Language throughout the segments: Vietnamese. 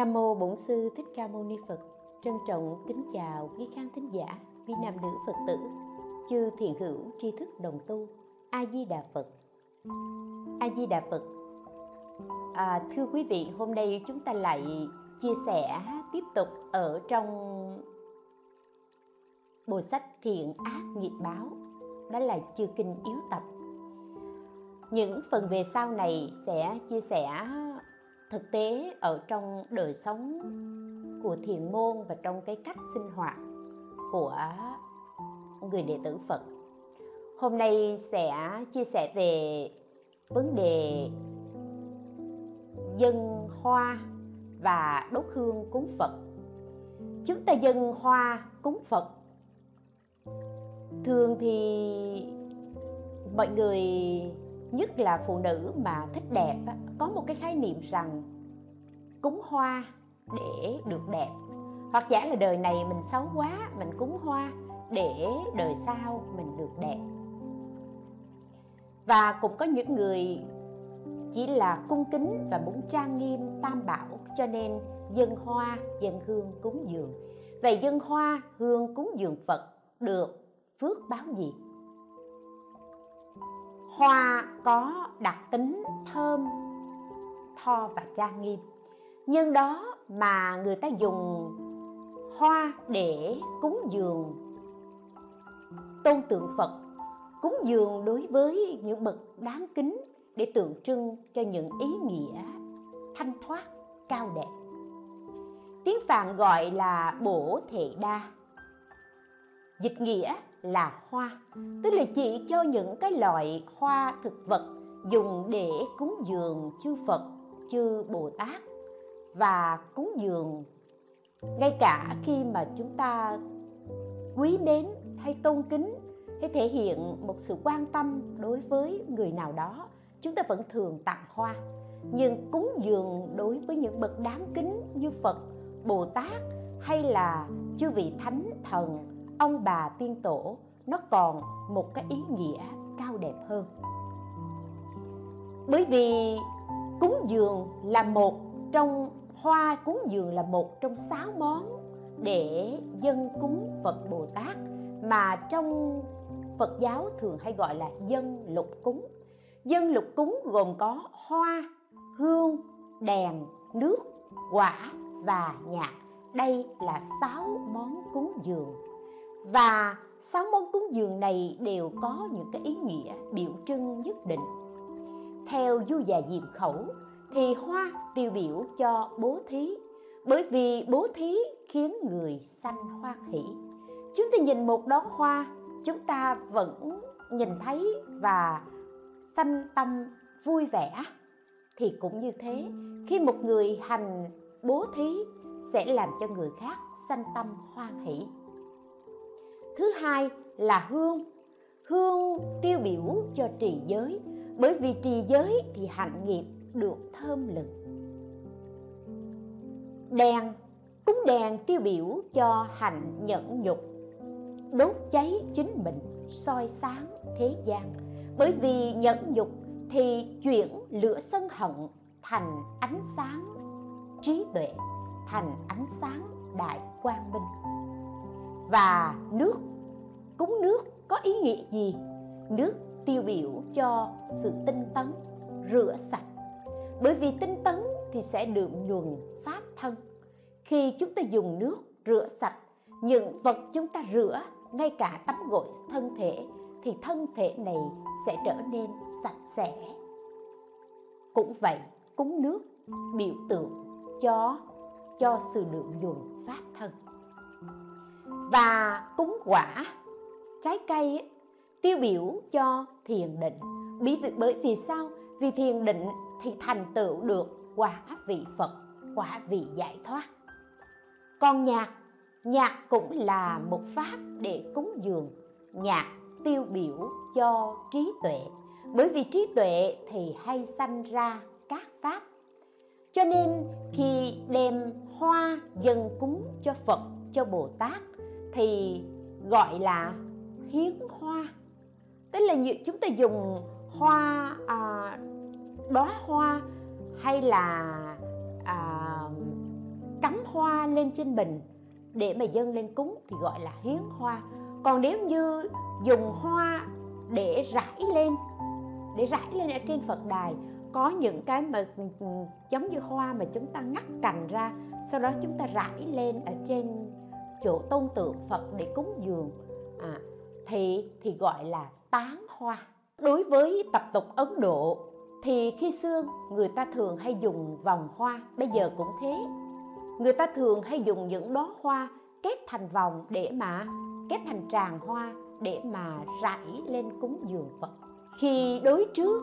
Nam mô Bổn sư Thích Ca Mâu Ni Phật. Trân trọng kính chào quý khán thính giả, quý nam nữ Phật tử, chư thiện hữu tri thức đồng tu. A Di Đà Phật. A Di Đà Phật. À, thưa quý vị, hôm nay chúng ta lại chia sẻ tiếp tục ở trong bộ sách Thiện ác nghiệp báo, đó là chư kinh yếu tập. Những phần về sau này sẽ chia sẻ thực tế ở trong đời sống của thiền môn và trong cái cách sinh hoạt của người đệ tử Phật. Hôm nay sẽ chia sẻ về vấn đề dân hoa và đốt hương cúng Phật. Chúng ta dân hoa cúng Phật. Thường thì mọi người nhất là phụ nữ mà thích đẹp có một cái khái niệm rằng cúng hoa để được đẹp. Hoặc giả là đời này mình xấu quá, mình cúng hoa để đời sau mình được đẹp. Và cũng có những người chỉ là cung kính và muốn trang nghiêm tam bảo, cho nên dân hoa, dân hương cúng dường. Vậy dân hoa, hương cúng dường phật được phước báo gì? Hoa có đặc tính thơm, tho và trang nghiêm. Nhân đó mà người ta dùng hoa để cúng dường tôn tượng phật, cúng dường đối với những bậc đáng kính để tượng trưng cho những ý nghĩa thanh thoát cao đẹp. Tiếng phạn gọi là bổ thệ đa dịch nghĩa là hoa, tức là chỉ cho những cái loại hoa thực vật dùng để cúng dường chư phật, chư bồ tát và cúng dường. Ngay cả khi mà chúng ta quý mến hay tôn kính hay thể hiện một sự quan tâm đối với người nào đó, chúng ta vẫn thường tặng hoa. Nhưng cúng dường đối với những bậc đáng kính như phật, bồ tát hay là chư vị thánh thần ông bà tiên tổ, nó còn một cái ý nghĩa cao đẹp hơn. Bởi vì cúng dường là một trong, hoa cúng dường là một trong sáu món để dân cúng phật bồ tát, mà trong phật giáo thường hay gọi là dân lục cúng. Dân lục cúng gồm có hoa, hương, đèn, nước, quả và nhạc. Đây là sáu món cúng dường và sáu món cúng dường này đều có những cái ý nghĩa biểu trưng nhất định. Theo du già diệm khẩu, thì hoa tiêu biểu cho bố thí. Bởi vì bố thí khiến người sanh hoan hỷ chúng ta nhìn một đóa hoa, chúng ta vẫn nhìn thấy và sanh tâm vui vẻ. Thì cũng như thế, khi một người hành bố thí sẽ làm cho người khác sanh tâm hoan hỷ thứ hai là hương. Hương tiêu biểu cho trì giới, bởi vì trì giới thì hạnh nghiệp được thơm lừng. Đèn, cúng đèn tiêu biểu cho hạnh nhẫn nhục, đốt cháy chính mình, soi sáng thế gian. Bởi vì nhẫn nhục thì chuyển lửa sân hận thành ánh sáng trí tuệ, thành ánh sáng đại quang minh và nước, cúng nước có ý nghĩa gì? Nước tiêu biểu cho sự tinh tấn, rửa sạch. Bởi vì tinh tấn thì sẽ được nhuần pháp thân. Khi chúng ta dùng nước rửa sạch, những vật chúng ta rửa, ngay cả tắm gội thân thể, thì thân thể này sẽ trở nên sạch sẽ. Cũng vậy, cúng nước biểu tượng cho cho sự lượng nhuần pháp thân và cúng quả trái cây ấy, tiêu biểu cho thiền định. Bởi vì, bởi vì sao? Vì thiền định thì thành tựu được quả vị phật quả vị giải thoát. Còn nhạc nhạc cũng là một pháp để cúng dường. Nhạc tiêu biểu cho trí tuệ. Bởi vì trí tuệ thì hay sanh ra các pháp. Cho nên khi đem hoa dân cúng cho phật cho bồ tát thì gọi là hiến hoa. Tức là như chúng ta dùng hoa à, đóa hoa hay là à, hoa lên trên bình để mà dâng lên cúng thì gọi là hiến hoa. Còn nếu như dùng hoa để rải lên để rải lên ở trên phật đài có những cái mà ừ, ừ, giống như hoa mà chúng ta ngắt cành ra sau đó chúng ta rải lên ở trên chỗ tôn tượng phật để cúng dường. À, thì thì gọi là tán hoa. Đối với tập tục ấn độ thì khi xưa người ta thường hay dùng vòng hoa bây giờ cũng thế. Người ta thường hay dùng những đóa hoa kết thành vòng để mà kết thành tràng hoa để mà rải lên cúng dường phật. Khi đối trước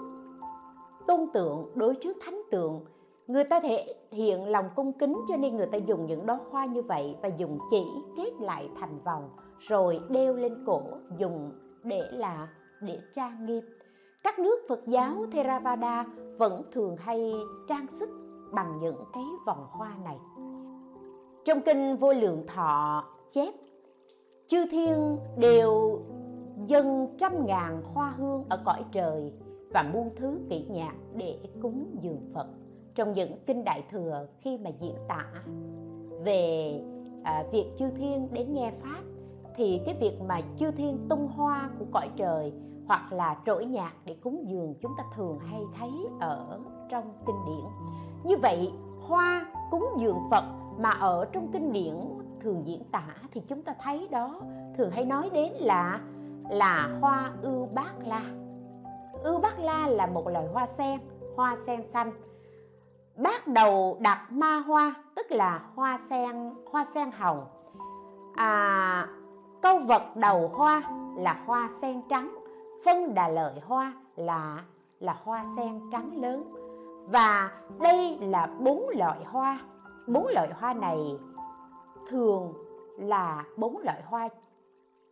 tôn tượng đối trước thánh tượng người ta thể hiện lòng cung kính, cho nên người ta dùng những đóa hoa như vậy và dùng chỉ kết lại thành vòng, rồi đeo lên cổ, dùng để là để trang nghiêm. Các nước Phật giáo Theravada vẫn thường hay trang sức bằng những cái vòng hoa này. Trong kinh vô lượng thọ chép, chư thiên đều dâng trăm ngàn hoa hương ở cõi trời và muôn thứ kỹ nhạc để cúng dường Phật trong những kinh đại thừa khi mà diễn tả về à, việc chư thiên đến nghe pháp thì cái việc mà chư thiên tung hoa của cõi trời hoặc là trỗi nhạc để cúng dường chúng ta thường hay thấy ở trong kinh điển. Như vậy hoa cúng dường phật mà ở trong kinh điển thường diễn tả thì chúng ta thấy đó thường hay nói đến là là hoa ưu bát la. Ưu bát la là một loài hoa sen hoa sen xanh bắt đầu đặt ma hoa tức là hoa sen hoa sen hồng. À, câu vật đầu hoa là hoa sen trắng phân đà lợi hoa là là hoa sen trắng lớn. Và đây là bốn loại hoa. Bốn loại hoa này thường là bốn loại hoa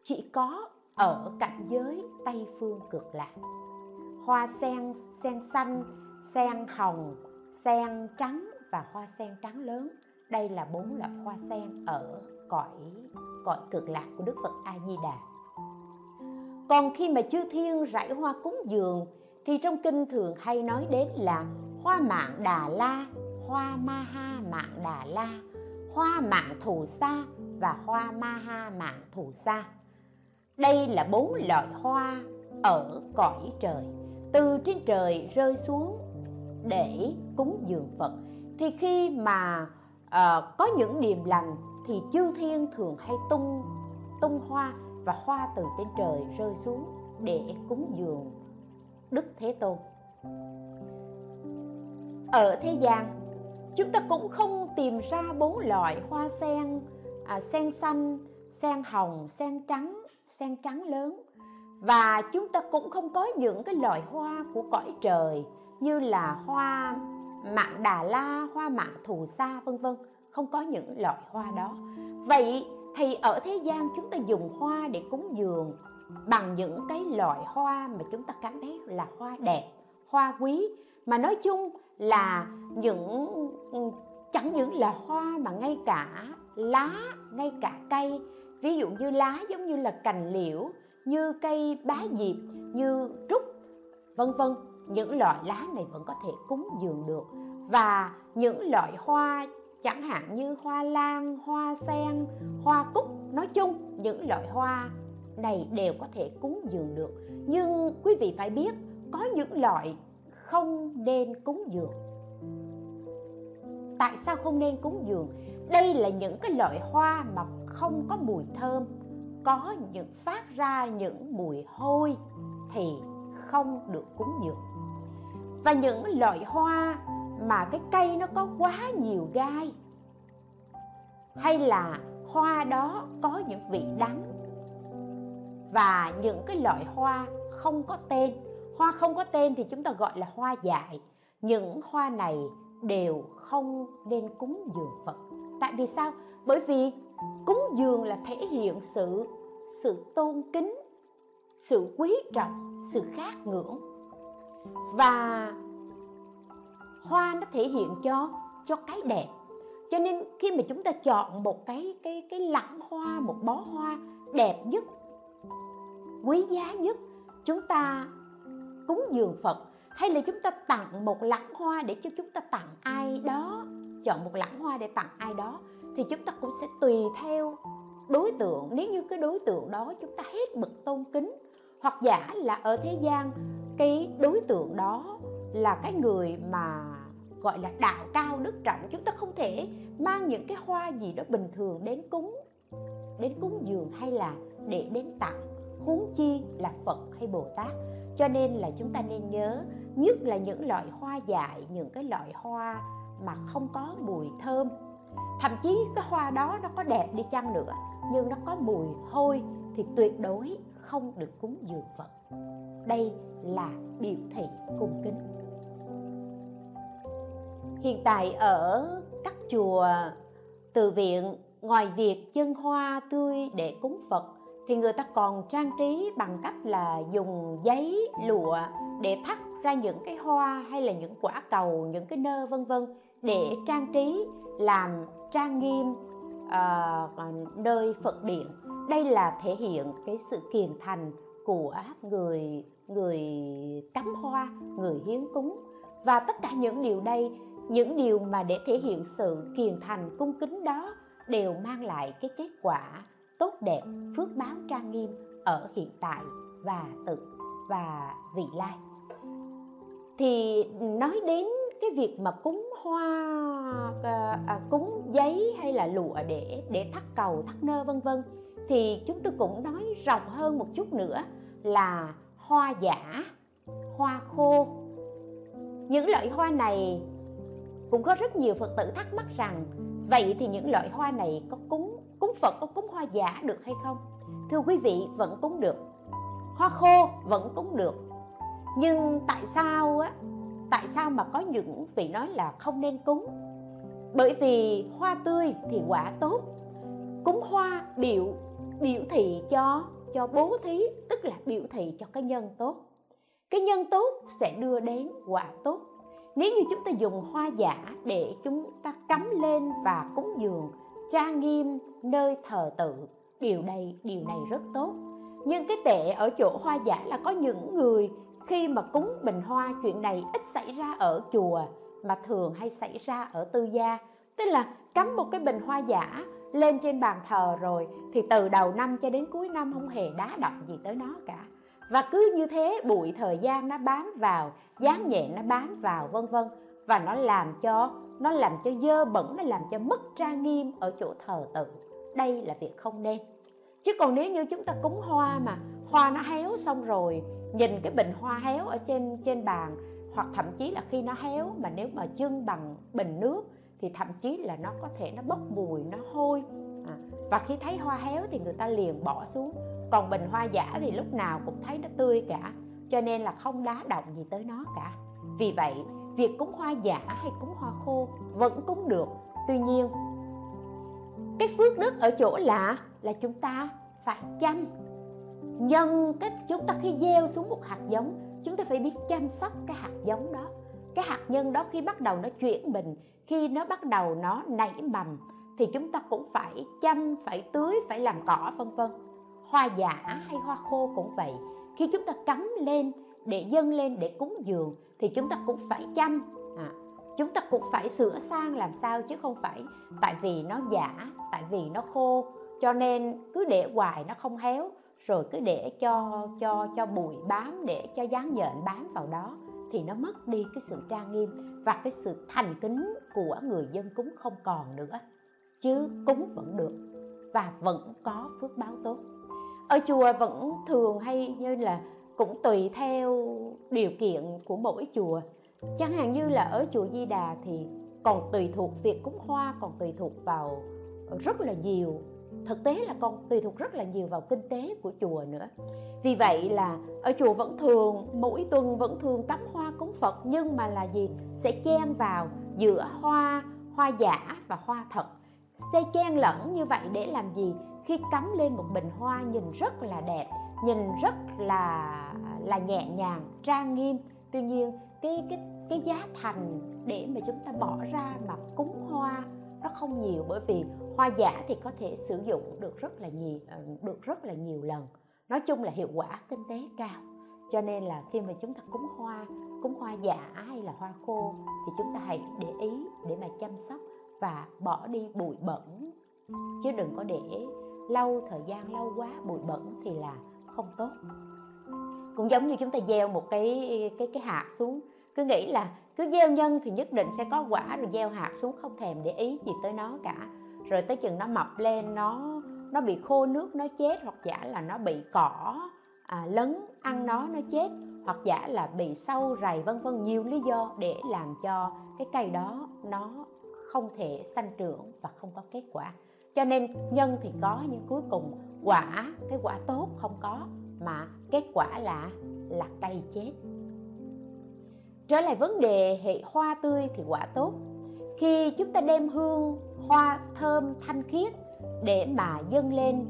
chỉ có ở cảnh giới tây phương cực lạc. Hoa sen sen xanh sen hồng sen trắng và hoa sen trắng lớn. Đây là bốn loại hoa sen ở cõi cõi cực lạc của đức phật a di đà còn khi mà chư thiên rải hoa cúng dường, thì trong kinh thường hay nói đến là hoa mạng đà la, hoa ma ha mạng đà la, hoa mạng thù sa và hoa ma ha mạng thù sa. Đây là bốn loại hoa ở cõi trời. Từ trên trời rơi xuống để cúng dường phật. Thì khi mà uh, có những điềm lành thì chư thiên thường hay tung tung hoa và hoa từ trên trời rơi xuống để cúng dường đức thế tôn. Ở thế gian chúng ta cũng không tìm ra bốn loại hoa sen à, sen xanh sen hồng sen trắng sen trắng lớn. Và chúng ta cũng không có những cái loại hoa của cõi trời như là hoa mạng đà la, hoa mạng thù sa, vân vân. Không có những loại hoa đó. Vậy thì ở thế gian chúng ta dùng hoa để cúng dường bằng những cái loại hoa mà chúng ta cảm thấy là hoa đẹp, hoa quý. Mà nói chung là những, chẳng những là hoa mà ngay cả lá, ngay cả cây. Ví dụ như lá giống như là cành liễu, như cây bá diệp, như trúc, vân vân những loại lá này vẫn có thể cúng dường được. Và những loại hoa, chẳng hạn như hoa lan, hoa sen, hoa cúc, nói chung, những loại hoa này đều có thể cúng dường được. Nhưng quý vị phải biết, có những loại không nên cúng dường. Tại sao không nên cúng dường? Đây là những cái loại hoa mà không có mùi thơm, có những phát ra những mùi hôi thì không được cúng dường. Và những loại hoa mà cái cây nó có quá nhiều gai, hay là hoa đó có những vị đắng, và những cái loại hoa không có tên, hoa không có tên thì chúng ta gọi là hoa dại, những hoa này đều không nên cúng dường phật. Tại vì sao? Bởi vì cúng dường là thể hiện sự sự tôn kính sự quý trọng, sự khát ngưỡng. Và hoa nó thể hiện cho cho cái đẹp. Cho nên khi mà chúng ta chọn một cái cái cái lẵng hoa, một bó hoa đẹp nhất, quý giá nhất, chúng ta cúng dường phật, hay là chúng ta tặng một lẵng hoa để cho chúng ta tặng ai đó, chọn một lẵng hoa để tặng ai đó, thì chúng ta cũng sẽ tùy theo đối tượng. Nếu như cái đối tượng đó chúng ta hết bậc tôn kính hoặc giả là ở thế gian, cái đối tượng đó là cái người mà, gọi là, đạo cao đức trọng. Chúng ta không thể mang những cái hoa gì đó bình thường đến cúng đến cúng dường hay là để đến tặng, huống chi là phật hay bồ tát. Cho nên là chúng ta nên nhớ, nhất là những loại hoa dại, những cái loại hoa mà không có mùi thơm. Thậm chí cái hoa đó nó có đẹp đi chăng nữa, nhưng nó có mùi hôi thì tuyệt đối không được cúng dường vật. Đây là biểu thị cung kính. Hiện tại ở các chùa, từ viện, ngoài việc chân hoa tươi để cúng Phật, thì người ta còn trang trí bằng cách là dùng giấy, lụa để thắt ra những cái hoa hay là những quả cầu, những cái nơ, vân vân để trang trí, làm trang nghiêm uh, nơi Phật điện. Đây là thể hiện cái sự kiền thành của người người cắm hoa người hiến cúng. Và tất cả những điều đây những điều mà để thể hiện sự kiền thành cung kính đó đều mang lại cái kết quả tốt đẹp phước báo trang nghiêm ở hiện tại và tự và vị lai. Thì nói đến cái việc mà cúng hoa à, à, cúng giấy hay là lụa để để thắt cầu thắt nơ vân vân thì chúng tôi cũng nói rộng hơn một chút nữa là hoa giả hoa khô. Những loại hoa này cũng có rất nhiều phật tử thắc mắc rằng vậy thì những loại hoa này có cúng cúng phật có cúng hoa giả được hay không? Thưa quý vị vẫn cúng được. Hoa khô vẫn cúng được. Nhưng tại sao á tại sao mà có những vị nói là không nên cúng? Bởi vì hoa tươi thì quả tốt, cúng hoa biểu biểu thị cho cho bố thí, tức là biểu thị cho cái nhân tốt. Cái nhân tốt sẽ đưa đến quả tốt. Nếu như chúng ta dùng hoa giả để chúng ta cắm lên và cúng dường, trang nghiêm nơi thờ tự, điều này điều này rất tốt. Nhưng cái tệ ở chỗ hoa giả là có những người khi mà cúng bình hoa, chuyện này ít xảy ra ở chùa, mà thường hay xảy ra ở tư gia. Tức là cắm một cái bình hoa giả lên trên bàn thờ rồi, thì từ đầu năm cho đến cuối năm không hề đá động gì tới nó cả. Và cứ như thế, bụi thời gian nó bám vào, dáng nhẹ nó bám vào, vân vân. Và nó làm cho, nó làm cho dơ bẩn, nó làm cho mất trang nghiêm ở chỗ thờ tự. Đây là việc không nên. Chứ còn nếu như chúng ta cúng hoa mà, hoa nó héo xong rồi nhìn cái bình hoa héo ở trên trên bàn hoặc thậm chí là khi nó héo mà nếu mà trưng bằng bình nước thì thậm chí là nó có thể nó bốc mùi nó hôi. À, và khi thấy hoa héo thì người ta liền bỏ xuống. Còn bình hoa giả thì lúc nào cũng thấy nó tươi cả cho nên là không đá động gì tới nó cả. Vì vậy việc cúng hoa giả hay cúng hoa khô vẫn cúng được. Tuy nhiên cái phước đức ở chỗ là là chúng ta phải chăm nhân cái chúng ta khi gieo xuống một hạt giống chúng ta phải biết chăm sóc cái hạt giống đó. Cái hạt nhân đó khi bắt đầu nó chuyển mình khi nó bắt đầu nó nảy mầm thì chúng ta cũng phải chăm phải tưới phải làm cỏ vân vân. Hoa giả hay hoa khô cũng vậy. Khi chúng ta cắm lên để dâng lên để cúng dường thì chúng ta cũng phải chăm. À, chúng ta cũng phải sửa sang làm sao chứ không phải tại vì nó giả tại vì nó khô. Cho nên cứ để hoài nó không héo rồi cứ để cho cho cho bụi bám để cho dáng nhện bám vào đó thì nó mất đi cái sự trang nghiêm và cái sự thành kính của người dân cúng không còn nữa. Chứ cúng vẫn được và vẫn có phước báo tốt. Ở chùa vẫn thường hay như là cũng tùy theo điều kiện của mỗi chùa. Chẳng hạn như là ở chùa Di Đà thì còn tùy thuộc việc cúng hoa còn tùy thuộc vào rất là nhiều thực tế là còn tùy thuộc rất là nhiều vào kinh tế của chùa nữa. Vì vậy là ở chùa vẫn thường, mỗi tuần vẫn thường cắm hoa cúng phật, nhưng mà là gì? Sẽ chen vào giữa hoa hoa giả và hoa thật. Sẽ chen lẫn như vậy để làm gì? Khi cắm lên một bình hoa nhìn rất là đẹp, nhìn rất là là nhẹ nhàng, trang nghiêm. Tuy nhiên, cái cái cái giá thành để mà chúng ta bỏ ra mà cúng hoa nó không nhiều bởi vì hoa giả thì có thể sử dụng được rất là nhiều ờ, được rất là nhiều lần. Nói chung là hiệu quả kinh tế cao. Cho nên là khi mà chúng ta cúng hoa cúng hoa giả hay là hoa khô thì chúng ta hãy để ý để mà chăm sóc và bỏ đi bụi bẩn. Chứ đừng có để lâu, thời gian lâu quá bụi bẩn thì là không tốt. Cũng giống như chúng ta gieo một cái cái cái hạt xuống, cứ nghĩ là cứ gieo nhân thì nhất định sẽ có quả rồi gieo hạt xuống không thèm để ý gì tới nó cả. Rồi tới chừng nó mập lên nó nó bị khô nước nó chết hoặc giả là nó bị cỏ à, lấn ăn nó nó chết hoặc giả là bị sâu rầy vân vân nhiều lý do để làm cho cái cây đó nó không thể sanh trưởng và không có kết quả. Cho nên nhân thì có nhưng cuối cùng quả cái quả tốt không có mà kết quả là là cây chết trở lại vấn đề hệ hoa tươi thì quả tốt. Khi chúng ta đem hương hoa thơm thanh khiết để mà dâng lên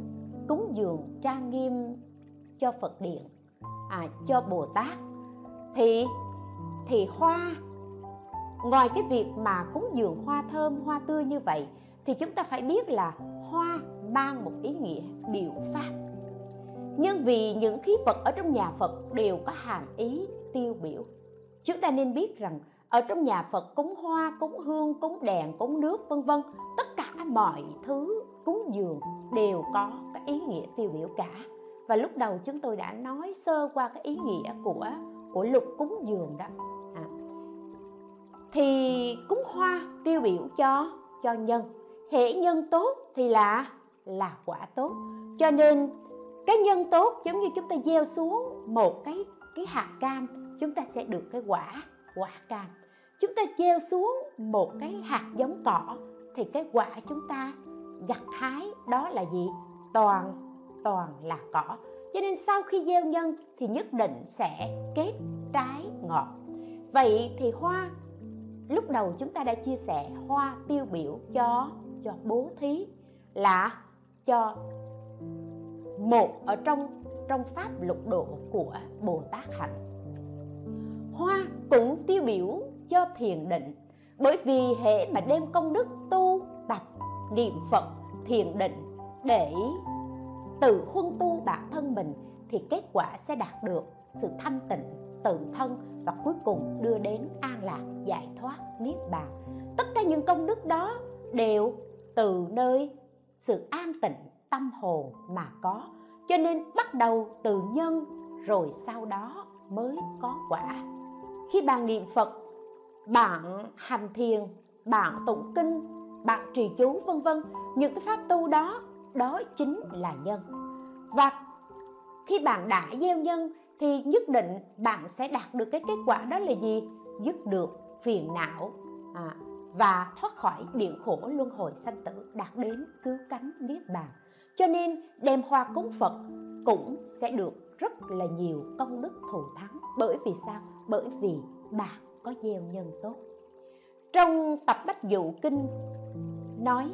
cúng dường trang nghiêm cho phật điện à, cho bồ tát thì thì hoa ngoài cái việc mà cúng dường hoa thơm hoa tươi như vậy thì chúng ta phải biết là hoa mang một ý nghĩa biểu pháp. Nhưng vì những khí vật ở trong nhà phật đều có hàm ý tiêu biểu chúng ta nên biết rằng ở trong nhà phật cúng hoa cúng hương cúng đèn cúng nước, vân vân, tất cả mọi thứ, cúng dường đều có cái ý nghĩa tiêu biểu cả. Và lúc đầu chúng tôi đã nói sơ qua cái ý nghĩa của của lục cúng dường đó. À. thì cúng hoa tiêu biểu cho cho nhân. Hệ nhân tốt thì là là quả tốt. Cho nên cái nhân tốt giống như chúng ta gieo xuống một cái cái hạt cam chúng ta sẽ được cái quả quả cam. Chúng ta gieo xuống một cái hạt giống cỏ, thì cái quả chúng ta gặt hái đó là gì? Toàn toàn là cỏ. Cho nên sau khi gieo nhân thì nhất định sẽ kết trái ngọt. Vậy thì hoa, lúc đầu chúng ta đã chia sẻ hoa tiêu biểu cho cho bố thí là cho một ở trong trong pháp lục độ của bồ tát hạnh hoa cũng tiêu biểu cho thiền định. Bởi vì hệ mà đem công đức tu tập niệm phật thiền định để tự huân tu bản thân mình thì kết quả sẽ đạt được sự thanh tịnh, tự thân và cuối cùng đưa đến an lạc, giải thoát, niết bàn. Tất cả những công đức đó đều từ nơi sự an tịnh tâm hồn mà có. Cho nên bắt đầu từ nhân, rồi sau đó mới có quả khi bạn niệm phật bạn hành thiền bạn tụng kinh bạn trì chú vân vân những cái pháp tu đó đó chính là nhân. Và khi bạn đã gieo nhân thì nhất định bạn sẽ đạt được cái kết quả đó là gì? Dứt được phiền não à, và thoát khỏi địa khổ luân hồi sanh tử đạt đến cứu cánh niết bàn. Cho nên đem hoa cúng phật cũng sẽ được rất là nhiều công đức thù thắng. Bởi vì sao? Bởi vì bạn có gieo nhân tốt. Trong tập bách dụ kinh nói,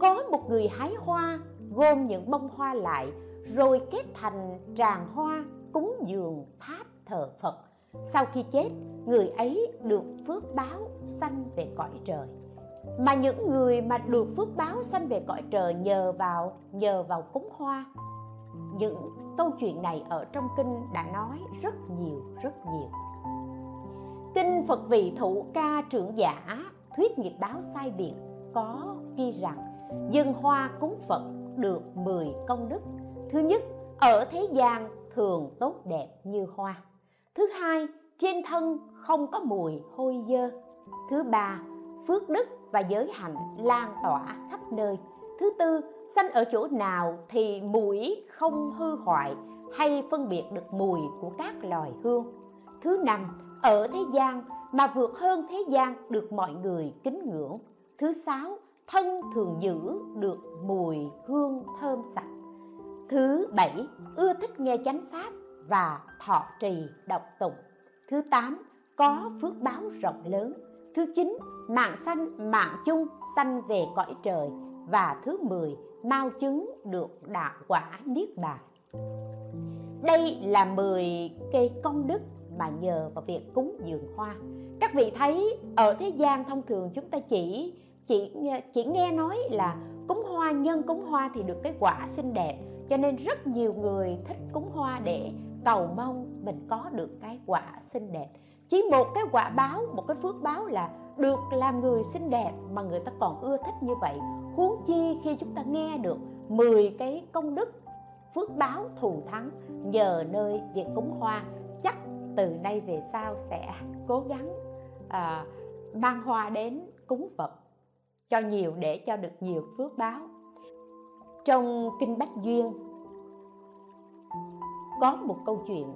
có một người hái hoa, gom những bông hoa lại, rồi kết thành tràng hoa, cúng dường tháp thờ phật. Sau khi chết, người ấy được phước báo sanh về cõi trời. Mà những người mà được phước báo sanh về cõi trời nhờ vào nhờ vào cúng hoa, những câu chuyện này ở trong kinh đã nói rất nhiều rất nhiều kinh phật vị thụ ca trưởng giả, thuyết nghiệp báo sai biệt, có ghi rằng dân hoa cúng phật được 10 công đức. Thứ nhất, ở thế gian thường tốt đẹp như hoa. Thứ hai, trên thân không có mùi hôi dơ. Thứ ba, phước đức và giới hạnh lan tỏa khắp nơi. Thứ tư, sanh ở chỗ nào thì mũi không hư hoại hay phân biệt được mùi của các loài hương. Thứ năm ở thế gian mà vượt hơn thế gian được mọi người kính ngưỡng. Thứ sáu, thân thường giữ được mùi hương thơm sạch. Thứ bảy, ưa thích nghe chánh pháp và thọ trì đọc tụng. Thứ tám, có phước báo rộng lớn. Thứ chín, mạng sanh, mạng chung sanh về cõi trời. Và thứ mười, mau chứng được đạo quả niết bàn. Đây là 10 cây công đức mà nhờ vào việc cúng dường hoa. Các vị thấy ở thế gian thông thường chúng ta chỉ chỉ chỉ nghe nói là cúng hoa, nhân cúng hoa thì được cái quả xinh đẹp, cho nên rất nhiều người thích cúng hoa để cầu mong mình có được cái quả xinh đẹp. Chỉ một cái quả báo, một cái phước báo là được làm người xinh đẹp mà người ta còn ưa thích như vậy. Huống chi khi chúng ta nghe được 10 cái công đức phước báo thù thắng nhờ nơi việc cúng hoa, chắc từ nay về sau sẽ cố gắng à, mang hoa đến cúng phật cho nhiều để cho được nhiều phước báo. Trong kinh bách duyên có một câu chuyện.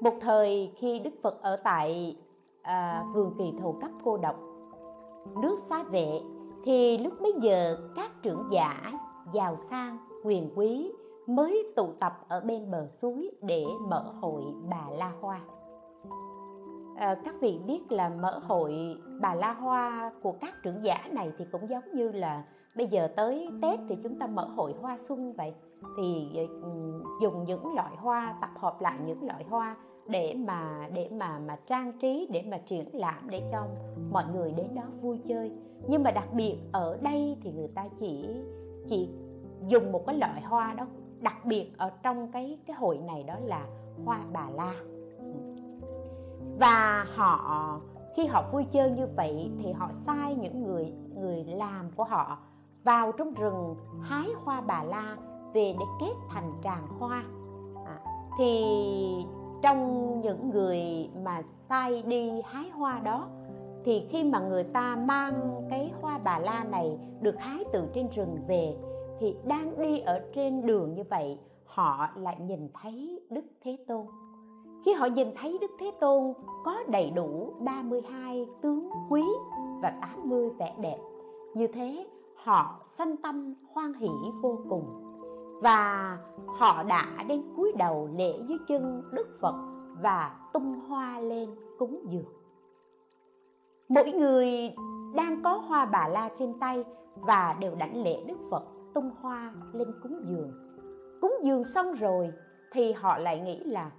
Một thời khi đức phật ở tại à, vườn kỳ thù cấp cô độc nước xá vệ thì lúc bấy giờ các trưởng giả giàu sang quyền quý mới tụ tập ở bên bờ suối để mở hội bà la hoa à, các vị biết là mở hội bà la hoa của các trưởng giả này thì cũng giống như là bây giờ tới tết thì chúng ta mở hội hoa xuân vậy. Thì ừ, dùng những loại hoa tập hợp lại những loại hoa để mà để mà mà trang trí để mà triển lãm để cho mọi người đến đó vui chơi. Nhưng mà đặc biệt ở đây thì người ta chỉ chỉ dùng một cái loại hoa đó. Đặc biệt ở trong cái cái hội này đó là hoa bà la và họ khi họ vui chơi như vậy thì họ sai những người người làm của họ vào trong rừng hái hoa bà la về để kết thành tràng hoa. À, thì trong những người mà sai đi hái hoa đó thì khi mà người ta mang cái hoa bà la này được hái từ trên rừng về thì đang đi ở trên đường như vậy họ lại nhìn thấy Đức Thế Tôn khi họ nhìn thấy Đức Thế Tôn có đầy đủ 32 tướng quý và 80 vẻ đẹp, như thế họ sanh tâm hoan hỷ vô cùng và họ đã đến cúi đầu lễ dưới chân Đức Phật và tung hoa lên cúng dường. Mỗi người đang có hoa bà la trên tay và đều đảnh lễ Đức Phật tung hoa lên cúng dường. Cúng dường xong rồi thì họ lại nghĩ là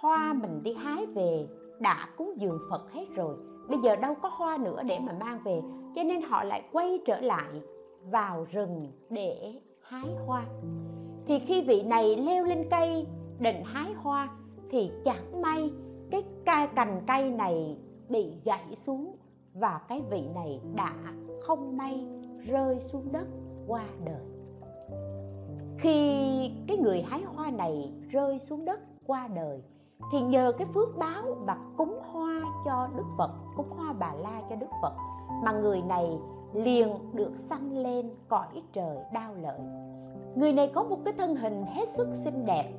hoa mình đi hái về đã cúng dường Phật hết rồi. Bây giờ đâu có hoa nữa để mà mang về, cho nên họ lại quay trở lại vào rừng để hái hoa thì khi vị này leo lên cây định hái hoa thì chẳng may cái cây cành cây này bị gãy xuống và cái vị này đã không may rơi xuống đất qua đời khi cái người hái hoa này rơi xuống đất qua đời thì nhờ cái phước báo và cúng hoa cho Đức Phật, cúng hoa bà la cho Đức Phật mà người này liền được sanh lên cõi trời đau lợi. Người này có một cái thân hình hết sức xinh đẹp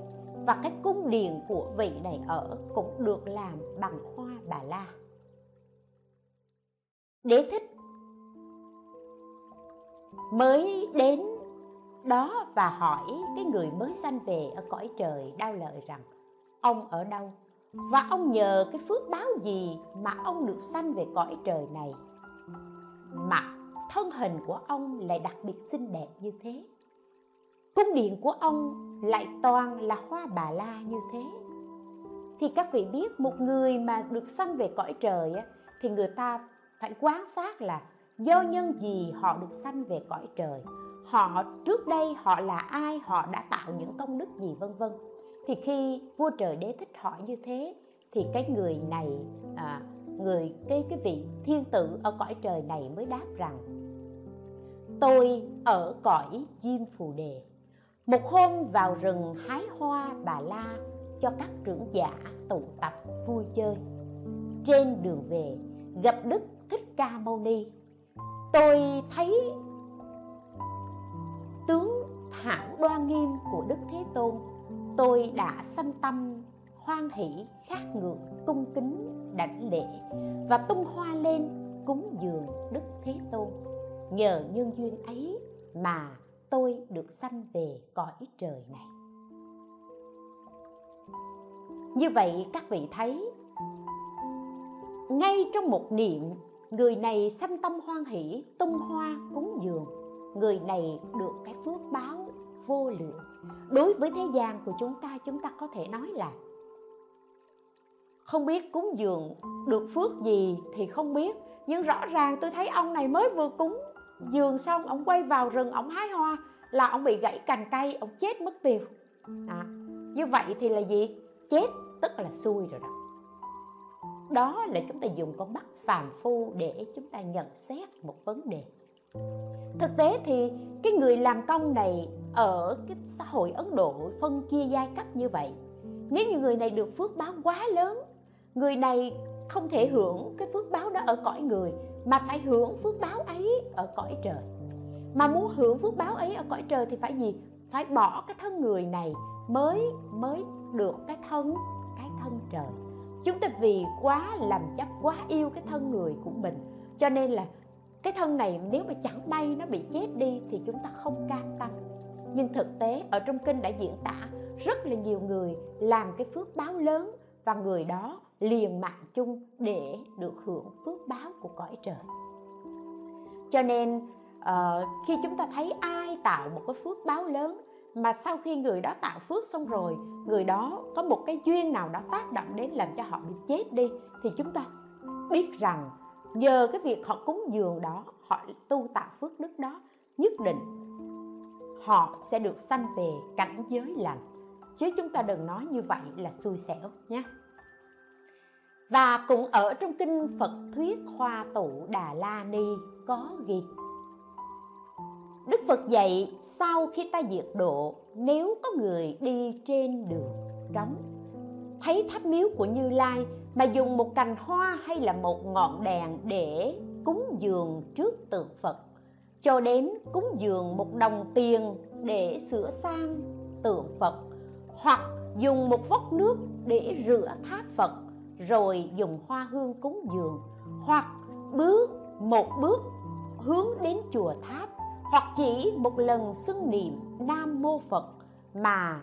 và cái cung điện của vị này ở cũng được làm bằng hoa bà la. Đế thích mới đến đó và hỏi cái người mới sanh về ở cõi trời đau lợi rằng ông ở đâu? Và ông nhờ cái phước báo gì mà ông được sanh về cõi trời này? Mà thân hình của ông lại đặc biệt xinh đẹp như thế. Cung điện của ông lại toàn là hoa bà la như thế. Thì các vị biết một người mà được sanh về cõi trời thì người ta phải quan sát là do nhân gì họ được sanh về cõi trời? Họ, trước đây họ là ai? Họ đã tạo những công đức gì? Vân vân thì khi vua trời đế thích hỏi như thế thì cái người này à, người cái cái vị thiên tử ở cõi trời này mới đáp rằng tôi ở cõi diêm phù đề. Một hôm vào rừng hái hoa bà la cho các trưởng giả tụ tập vui chơi. Trên đường về gặp đức thích ca mâu ni. Tôi thấy tướng thảo đoan nghiêm của đức thế tôn tôi đã sanh tâm, hoan hỷ, khát ngược, cung kính, đảnh lễ và tung hoa lên cúng dường đức thế tôn. Nhờ nhân duyên ấy mà tôi được sanh về cõi trời này. Như vậy các vị thấy, ngay trong một niệm, người này sanh tâm hoan hỷ, tung hoa cúng dường, người này được cái phước báo vô lượng. Đối với thế gian của chúng ta chúng ta có thể nói là không biết cúng dường được phước gì thì không biết. Nhưng rõ ràng tôi thấy ông này mới vừa cúng dường xong ông quay vào rừng ông hái hoa là ông bị gãy cành cây ông chết mất tiêu. À, như vậy thì là gì? Chết tức là xui rồi đó. Đó là chúng ta dùng con mắt phàm phu để chúng ta nhận xét một vấn đề thực tế thì cái người làm công này ở cái xã hội ấn độ phân chia giai cấp như vậy, nếu như người này được phước báo quá lớn, người này không thể hưởng cái phước báo đó ở cõi người, mà phải hưởng phước báo ấy ở cõi trời. Mà muốn hưởng phước báo ấy ở cõi trời thì phải gì? Phải bỏ cái thân người này mới mới được cái thân cái thân trời. Chúng ta vì quá làm chấp, quá yêu cái thân người của mình, cho nên là cái thân này nếu mà chẳng may nó bị chết đi thì chúng ta không cam tâm. Nhưng thực tế ở trong kinh đã diễn tả rất là nhiều người làm cái phước báo lớn và người đó liền mạng chung để được hưởng phước báo của cõi trời. Cho nên uh, khi chúng ta thấy ai tạo một cái phước báo lớn mà sau khi người đó tạo phước xong rồi người đó có một cái duyên nào đó tác động đến làm cho họ bị chết đi thì chúng ta biết rằng nhờ cái việc họ cúng dường đó, họ tu tạo phước đức đó, nhất định họ sẽ được sanh về cảnh giới lành. Chứ chúng ta đừng nói như vậy là xui xẻo nhé và cũng ở trong kinh Phật thuyết Hoa Tụ Đà La Ni có ghi, Đức Phật dạy sau khi ta diệt độ, nếu có người đi trên đường đóng, thấy tháp miếu của Như Lai mà dùng một cành hoa hay là một ngọn đèn để cúng dường trước tượng Phật. Cho đến cúng dường một đồng tiền để sửa sang tượng Phật. Hoặc dùng một vốc nước để rửa tháp Phật, rồi dùng hoa hương cúng dường. Hoặc bước một bước hướng đến chùa tháp, hoặc chỉ một lần xưng niệm nam mô phật mà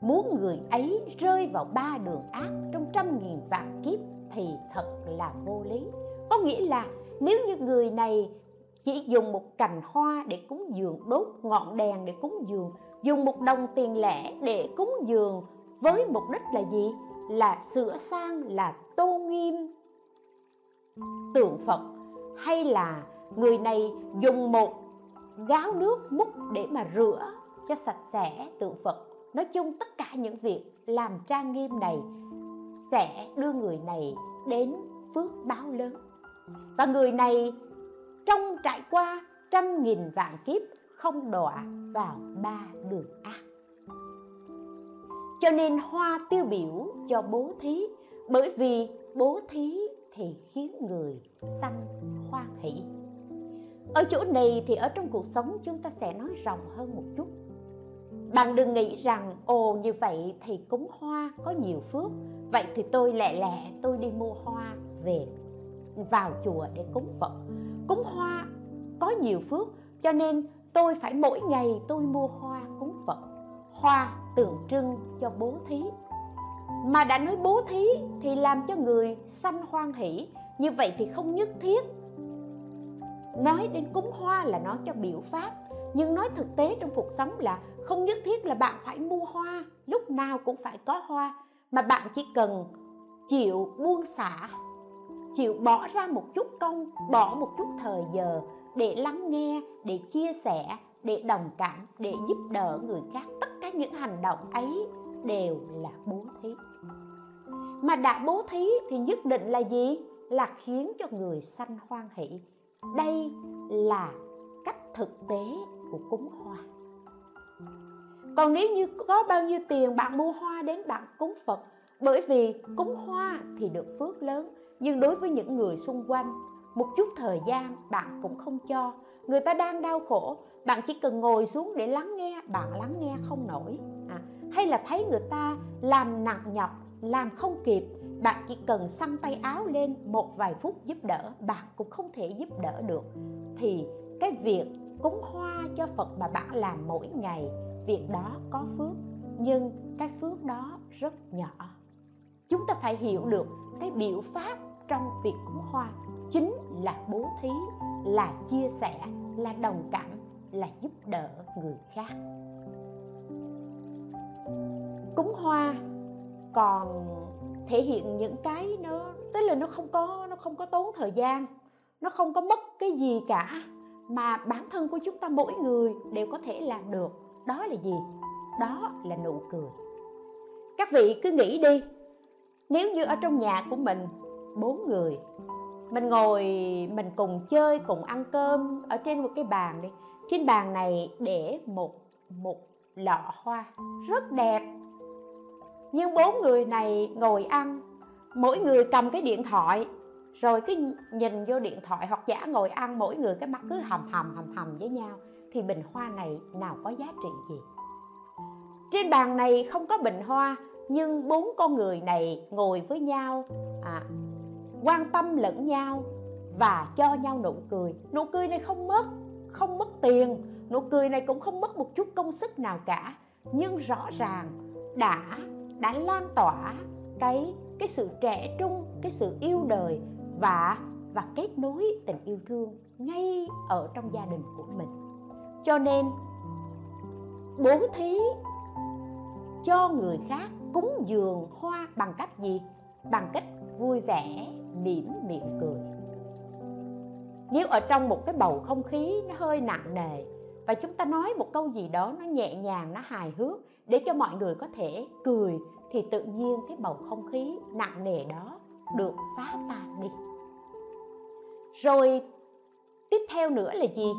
muốn người ấy rơi vào ba đường ác trong trăm nghìn vạn kiếp thì thật là vô lý. Có nghĩa là nếu như người này chỉ dùng một cành hoa để cúng dường, đốt ngọn đèn để cúng dường, dùng một đồng tiền lẻ để cúng dường với mục đích là gì? Là sửa sang, là tô nghiêm tượng phật. Hay là người này dùng một gáo nước múc để mà rửa cho sạch sẽ tượng phật? Nói chung tất cả những việc làm trang nghiêm này sẽ đưa người này đến phước báo lớn. Và người này trong trải qua trăm nghìn vạn kiếp không đọa vào ba đường ác. Cho nên hoa tiêu biểu cho bố thí, bởi vì bố thí thì khiến người sanh hoan hỷ. Ở chỗ này thì ở trong cuộc sống chúng ta sẽ nói rộng hơn một chút bạn đừng nghĩ rằng, ồ, như vậy thì cúng hoa có nhiều phước. Vậy thì tôi lẹ lẹ, tôi đi mua hoa về, vào chùa để cúng phật. Cúng hoa có nhiều phước, cho nên tôi phải mỗi ngày tôi mua hoa cúng phật. Hoa tượng trưng cho bố thí. Mà đã nói bố thí thì làm cho người sanh hoan hỷ. Như vậy thì không nhất thiết nói đến cúng hoa là nói cho biểu pháp nhưng nói thực tế trong cuộc sống là không nhất thiết là bạn phải mua hoa, lúc nào cũng phải có hoa, mà bạn chỉ cần chịu buông xả, chịu bỏ ra một chút công, bỏ một chút thời giờ để lắng nghe, để chia sẻ, để đồng cảm, để giúp đỡ người khác. Tất cả những hành động ấy đều là bố thí. Mà đã bố thí thì nhất định là gì? Là khiến cho người sanh hoan hỷ. Đây là cách thực tế của cúng hoa. Còn nếu như có bao nhiêu tiền bạn mua hoa đến bạn cúng phật bởi vì cúng hoa thì được phước lớn nhưng đối với những người xung quanh một chút thời gian bạn cũng không cho. Người ta đang đau khổ bạn chỉ cần ngồi xuống để lắng nghe bạn lắng nghe không nổi. À, hay là thấy người ta làm nặng nhọc làm không kịp bạn chỉ cần xăm tay áo lên một vài phút giúp đỡ bạn cũng không thể giúp đỡ được. Thì cái việc cúng hoa cho phật mà bạn làm mỗi ngày việc đó có phước, nhưng cái phước đó rất nhỏ. Chúng ta phải hiểu được cái biểu pháp trong việc cúng hoa chính là bố thí, là chia sẻ, là đồng cảm, là giúp đỡ người khác. Cúng hoa còn thể hiện những cái nó, tức là nó không có, nó không có tốn thời gian, nó không có mất cái gì cả mà bản thân của chúng ta mỗi người đều có thể làm được. Đó là gì? Đó là nụ cười. Các vị cứ nghĩ đi. Nếu như ở trong nhà của mình, bốn người, mình ngồi, mình cùng chơi, cùng ăn cơm ở trên một cái bàn đi. Trên bàn này để một một lọ hoa. Rất đẹp. Nhưng bốn người này ngồi ăn, mỗi người cầm cái điện thoại rồi cái nhìn vô điện thoại hoặc giả ngồi ăn mỗi người cái mắt cứ hầm hầm hầm hầm với nhau thì bình hoa này nào có giá trị gì? Trên bàn này không có bình hoa nhưng bốn con người này ngồi với nhau à, quan tâm lẫn nhau và cho nhau nụ cười. Nụ cười này không mất không mất tiền nụ cười này cũng không mất một chút công sức nào cả. Nhưng rõ ràng đã đã lan tỏa cái cái sự trẻ trung cái sự yêu đời và và kết nối tình yêu thương ngay ở trong gia đình của mình. Cho nên, bố thí cho người khác cúng dường hoa bằng cách gì? Bằng cách vui vẻ, mỉm miệng cười. Nếu ở trong một cái bầu không khí nó hơi nặng nề và chúng ta nói một câu gì đó nó nhẹ nhàng, nó hài hước để cho mọi người có thể cười, thì tự nhiên cái bầu không khí nặng nề đó được phá tan đi rồi, tiếp theo nữa là gì?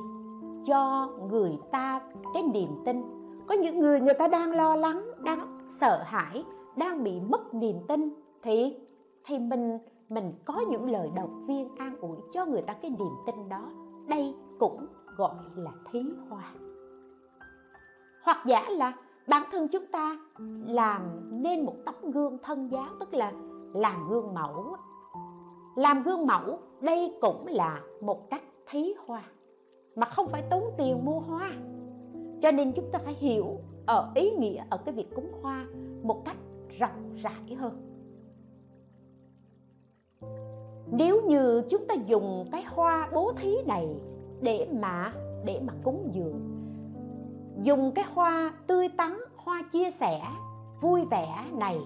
Cho người ta, cái niềm tin. Có những người người ta đang lo lắng, đang sợ hãi, đang bị mất niềm tin, thì thì mình mình có những lời động viên an ủi cho người ta cái niềm tin đó. Đây cũng gọi là thí hoa. Hoặc giả là bản thân chúng ta làm nên một tấm gương thân giáo, tức là làm gương mẫu làm gương mẫu, đây cũng là một cách thí hoa. Mà không phải tốn tiền mua hoa. Cho nên chúng ta phải hiểu ở ý nghĩa ở cái việc cúng hoa một cách rộng rãi hơn. Nếu như chúng ta dùng cái hoa bố thí này để mà để mà cúng dường, dùng cái hoa tươi tắn, hoa chia sẻ, vui vẻ này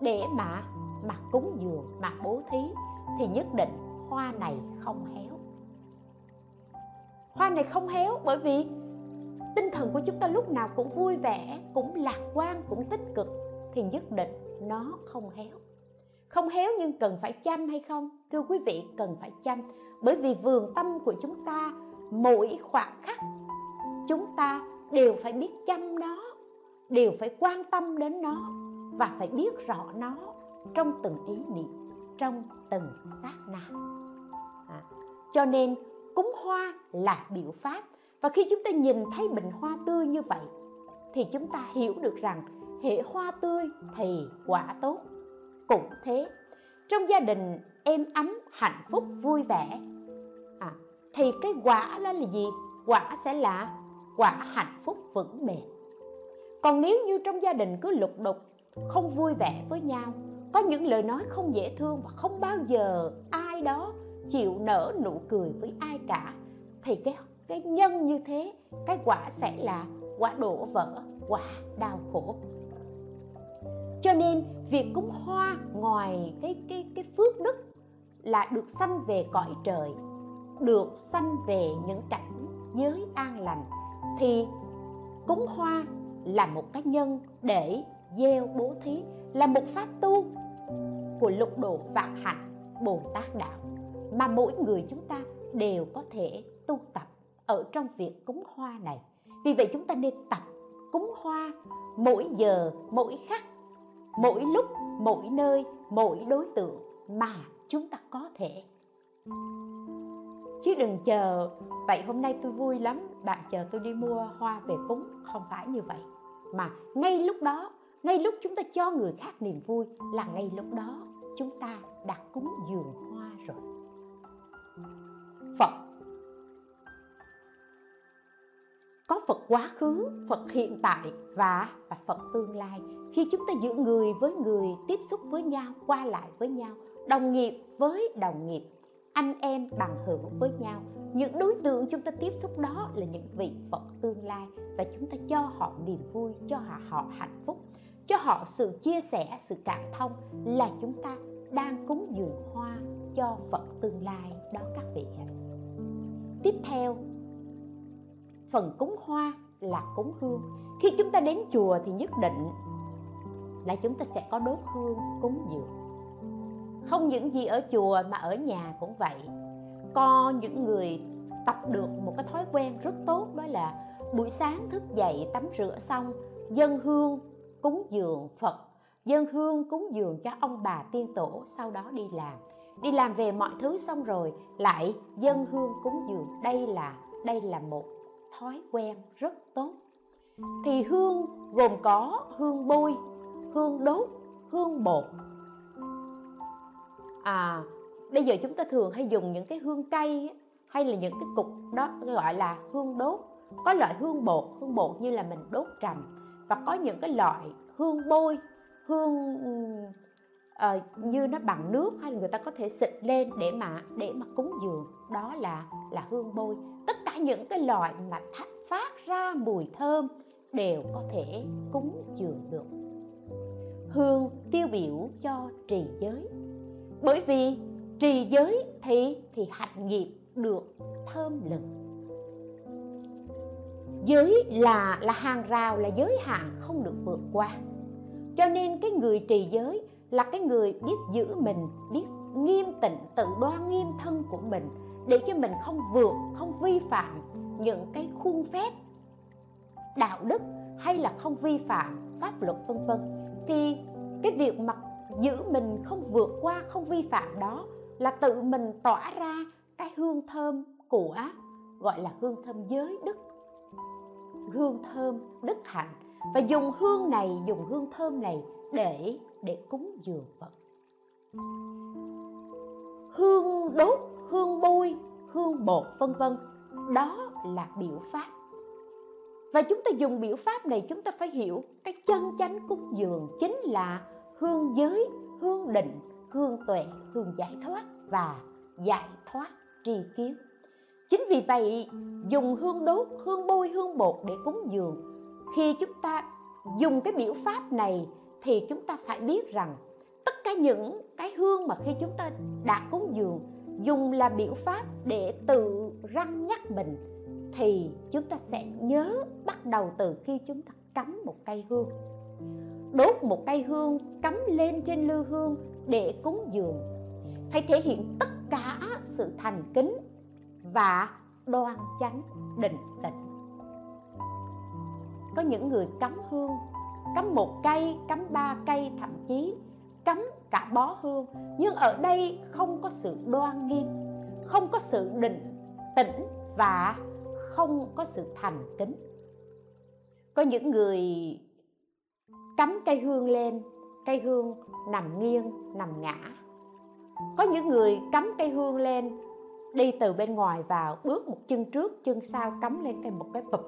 để mà mà cúng dường, mà bố thí thì nhất định hoa này không héo. Hoa này không héo bởi vì tinh thần của chúng ta lúc nào cũng vui vẻ, cũng lạc quan, cũng tích cực thì nhất định nó không héo. Không héo nhưng cần phải chăm hay không? Thưa quý vị, cần phải chăm. Bởi vì vườn tâm của chúng ta, mỗi khoảng khắc chúng ta đều phải biết chăm nó, đều phải quan tâm đến nó và phải biết rõ nó trong từng ý niệm trong từng sát na. À, cho nên cúng hoa là biểu pháp. Và khi chúng ta nhìn thấy bình hoa tươi như vậy thì chúng ta hiểu được rằng hệ hoa tươi thì quả tốt. Cũng thế trong gia đình êm ấm hạnh phúc vui vẻ à, thì cái quả đó là gì? Quả sẽ là quả hạnh phúc vững bền. Còn nếu như trong gia đình cứ lục đục không vui vẻ với nhau có những lời nói không dễ thương và không bao giờ ai đó chịu nở nụ cười với ai cả. Thì cái cái nhân như thế, cái quả sẽ là quả đổ vỡ, quả đau khổ. Cho nên việc cúng hoa ngoài cái cái cái phước đức là được sanh về cõi trời, được sanh về những cảnh giới an lành, thì cúng hoa là một cái nhân để gieo bố thí, là một pháp tu của lục độ vạn hạnh, bồ tát đạo, mà mỗi người chúng ta đều có thể tu tập ở trong việc cúng hoa này. Vì vậy chúng ta nên tập cúng hoa mỗi giờ, mỗi khắc, mỗi lúc, mỗi nơi, mỗi đối tượng mà chúng ta có thể. Chứ đừng chờ, vậy hôm nay tôi vui lắm, bạn chờ tôi đi mua hoa về cúng. Không phải như vậy. Mà ngay lúc đó, ngay lúc chúng ta cho người khác niềm vui là ngay lúc đó chúng ta đã cúng dường hoa rồi. Phật. Có phật quá khứ phật hiện tại và và phật tương lai. Khi chúng ta giữ người với người tiếp xúc với nhau qua lại với nhau đồng nghiệp với đồng nghiệp anh em bằng hữu với nhau những đối tượng chúng ta tiếp xúc đó là những vị phật tương lai và chúng ta cho họ niềm vui cho họ, họ hạnh phúc cho họ sự chia sẻ, sự cảm thông là chúng ta đang cúng dường hoa cho phật tương lai đó các vị tiếp theo, phần cúng hoa là cúng hương. Khi chúng ta đến chùa thì nhất định là chúng ta sẽ có đốt hương cúng dường. Không những gì ở chùa mà ở nhà cũng vậy. Có những người tập được một cái thói quen rất tốt, đó là buổi sáng thức dậy, tắm rửa xong dân hương cúng dường phật, dân hương cúng dường cho ông bà tiên tổ sau đó đi làm. Đi làm về mọi thứ xong rồi, lại dân hương cúng dường. Đây là đây là một thói quen rất tốt. Thì hương gồm có hương bôi, hương đốt, hương bột. À bây giờ chúng ta thường hay dùng những cái hương cây hay là những cái cục đó, gọi là hương đốt. Có loại hương bột hương bột như là mình đốt trầm và có những cái loại hương bôi hương uh, như nó bằng nước hay là người ta có thể xịt lên để mà để mà cúng dường. Đó là là hương bôi. Tất cả những cái loại mà phát ra mùi thơm đều có thể cúng dường được. Hương tiêu biểu cho trì giới. Bởi vì trì giới thì thì hạnh nghiệp được thơm lừng giới là là hàng rào, là giới hạn không được vượt qua. Cho nên cái người trì giới là cái người biết giữ mình, biết nghiêm tịnh, tự đoan nghiêm thân của mình, để cho mình không vượt, không vi phạm những cái khuôn phép, đạo đức hay là không vi phạm pháp luật, vân vân. Thì cái việc mà giữ mình không vượt qua, không vi phạm đó là tự mình tỏa ra cái hương thơm của, gọi là hương thơm giới đức hương thơm đức hạnh. Và dùng hương này, dùng hương thơm này để để cúng dường phật. Hương đốt, hương bôi, hương bột, vân vân, đó là biểu pháp. Và chúng ta dùng biểu pháp này, chúng ta phải hiểu cái chân chánh cúng dường chính là hương giới, hương định, hương tuệ, hương giải thoát và giải thoát tri kiến chính vì vậy, dùng hương đốt, hương bôi, hương bột để cúng dường. Khi chúng ta dùng cái biểu pháp này thì chúng ta phải biết rằng tất cả những cái hương mà khi chúng ta đã cúng dường dùng là biểu pháp để tự răng nhắc mình thì chúng ta sẽ nhớ bắt đầu từ khi chúng ta cắm một cây hương. Đốt một cây hương, cắm lên trên lư hương để cúng dường. Phải thể hiện tất cả sự thành kính và đoan chánh định tĩnh có những người cắm hương cắm một cây cắm ba cây, thậm chí cắm cả bó hương. Nhưng ở đây không có sự đoan nghiêm, không có sự định tĩnh và không có sự thành kính. Có những người cắm cây hương lên, cây hương nằm nghiêng, nằm ngã. Có những người cắm cây hương lên đi từ bên ngoài vào, bước một chân trước, chân sau, cắm lên thêm một cái bụp.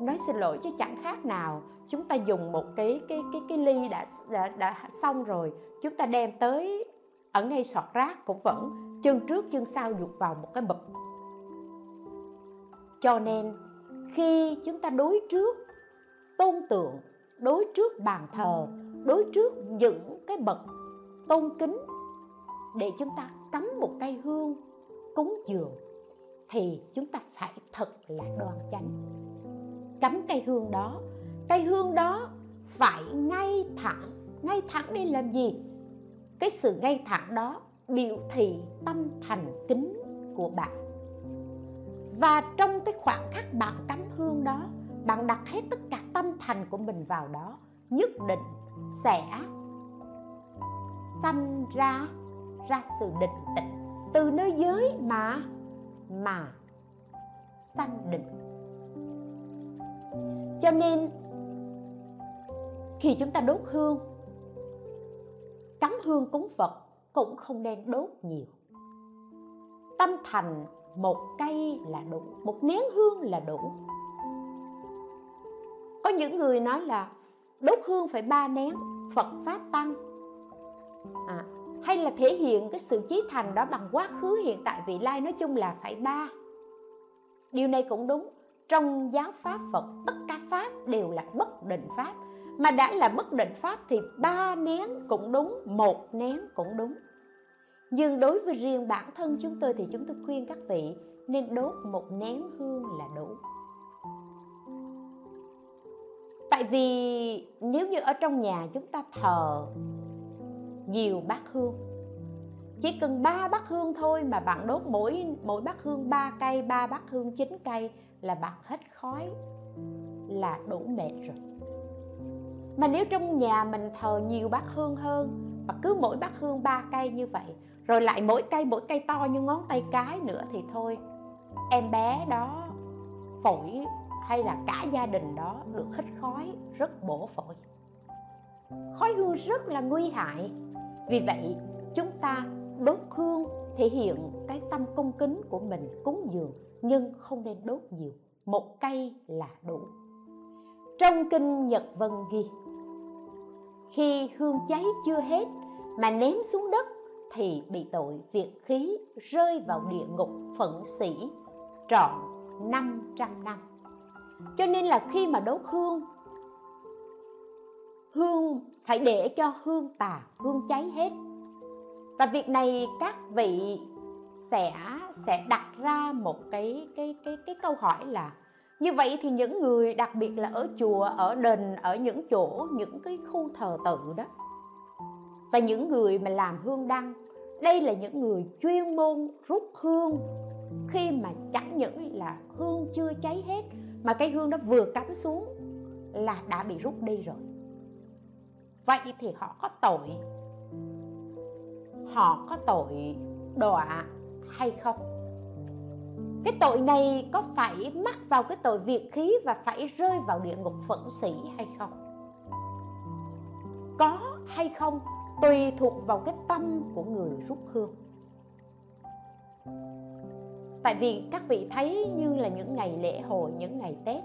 Nói xin lỗi chứ chẳng khác nào chúng ta dùng một cái cái cái cái ly đã đã đã xong rồi, chúng ta đem tới ở ngay sọt rác cũng vẫn, chân trước, chân sau dục vào một cái bụp. Cho nên, khi chúng ta đối trước tôn tượng, đối trước bàn thờ, đối trước những cái bậc tôn kính, để chúng ta cắm một cây hương cúng dường thì chúng ta phải thật là đoan chánh. Cắm cây hương đó, cây hương đó phải ngay thẳng ngay thẳng để làm gì? Cái sự ngay thẳng đó biểu thị tâm thành kính của bạn. Và trong cái khoảng khắc bạn cắm hương đó, bạn đặt hết tất cả tâm thành của mình vào đó, nhất định sẽ sanh ra ra sự định tĩnh từ nơi giới mà mà sanh định. Cho nên khi chúng ta đốt hương cắm hương cúng phật cũng không nên đốt nhiều. Tâm thành một cây là đủ một nén hương là đủ. Có những người nói là đốt hương phải ba nén phật pháp tăng. À, hay là thể hiện cái sự chí thành đó bằng quá khứ, hiện tại, vị lai? Nói chung là phải ba. Điều này cũng đúng. Trong giáo pháp phật, tất cả pháp đều là bất định pháp. Mà đã là bất định pháp thì ba nén cũng đúng, một nén cũng đúng. Nhưng đối với riêng bản thân chúng tôi thì chúng tôi khuyên các vị nên đốt một nén hương là đủ. Tại vì nếu như ở trong nhà chúng ta thờ nhiều bát hương. Chỉ cần ba bát hương thôi mà bạn đốt mỗi mỗi bát hương ba cây, ba bát hương chín cây là bạn hết khói, là đủ mệt rồi. Mà nếu trong nhà mình thờ nhiều bát hương hơn và cứ mỗi bát hương ba cây như vậy, rồi lại mỗi cây mỗi cây to như ngón tay cái nữa thì thôi, em bé đó, phổi hay là cả gia đình đó được hít khói, rất bổ phổi. Khói hương rất là nguy hại vì vậy, chúng ta đốt hương thể hiện cái tâm cung kính của mình cúng dường, nhưng không nên đốt nhiều một cây là đủ trong kinh nhật vân ghi, khi hương cháy chưa hết mà ném xuống đất thì bị tội việc khí rơi vào địa ngục phận sĩ trọn 500 năm. Cho nên là khi mà đốt hương Hương phải để cho hương tà, hương cháy hết. Và việc này các vị sẽ sẽ đặt ra một cái cái cái cái câu hỏi là như vậy thì những người đặc biệt là ở chùa, ở đền, ở những chỗ, những cái khu thờ tự đó và những người mà làm hương đăng đây là những người chuyên môn rút hương. Khi mà chẳng những là hương chưa cháy hết mà cái hương đó vừa cắm xuống là đã bị rút đi rồi vậy thì họ có tội. Họ có tội đọa hay không? Cái tội này có phải mắc vào cái tội việt khí và phải rơi vào địa ngục phẫn sĩ hay không? Có hay không tùy thuộc vào cái tâm của người rút hương. Tại vì các vị thấy như là những ngày lễ hội, những ngày tết,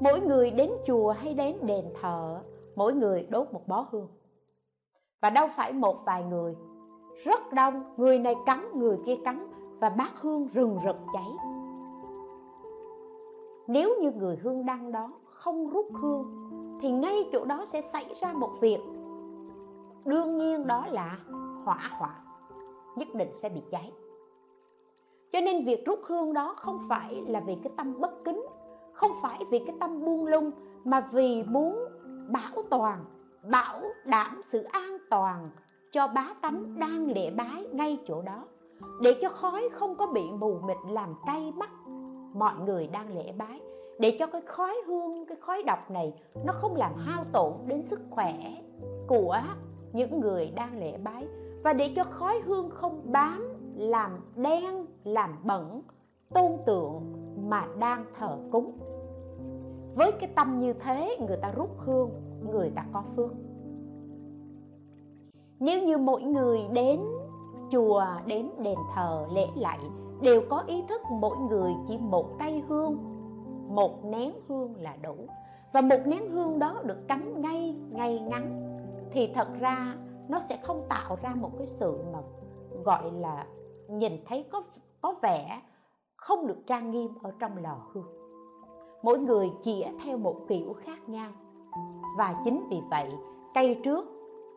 mỗi người đến chùa hay đến đền thờ mỗi người đốt một bó hương. Và đâu phải một vài người. Rất đông, người này cắn người kia cắn và bát hương rừng rực cháy. Nếu như người hương đăng đó không rút hương, thì ngay chỗ đó sẽ xảy ra một việc. Đương nhiên đó là hỏa hoạn nhất định sẽ bị cháy. Cho nên việc rút hương đó không phải là vì cái tâm bất kính, không phải vì cái tâm buông lung, mà vì muốn bảo toàn, bảo đảm sự an toàn cho bá tánh đang lễ bái ngay chỗ đó. Để cho khói không có bị mù mịt làm cay mắt, mọi người đang lễ bái. Để cho cái khói hương, cái khói độc này nó không làm hao tổn đến sức khỏe của những người đang lễ bái. Và để cho khói hương không bám, làm đen, làm bẩn tôn tượng mà đang thờ cúng với cái tâm như thế, người ta rút hương, người ta có phước. Nếu như mỗi người đến chùa, đến đền thờ, lễ lạy, đều có ý thức mỗi người chỉ một cây hương, một nén hương là đủ. Và một nén hương đó được cắm ngay ngay ngắn, thì thật ra nó sẽ không tạo ra một cái sự mà gọi là nhìn thấy có có vẻ không được trang nghiêm ở trong lò hương mỗi người chĩa theo một kiểu khác nhau. Và chính vì vậy cây trước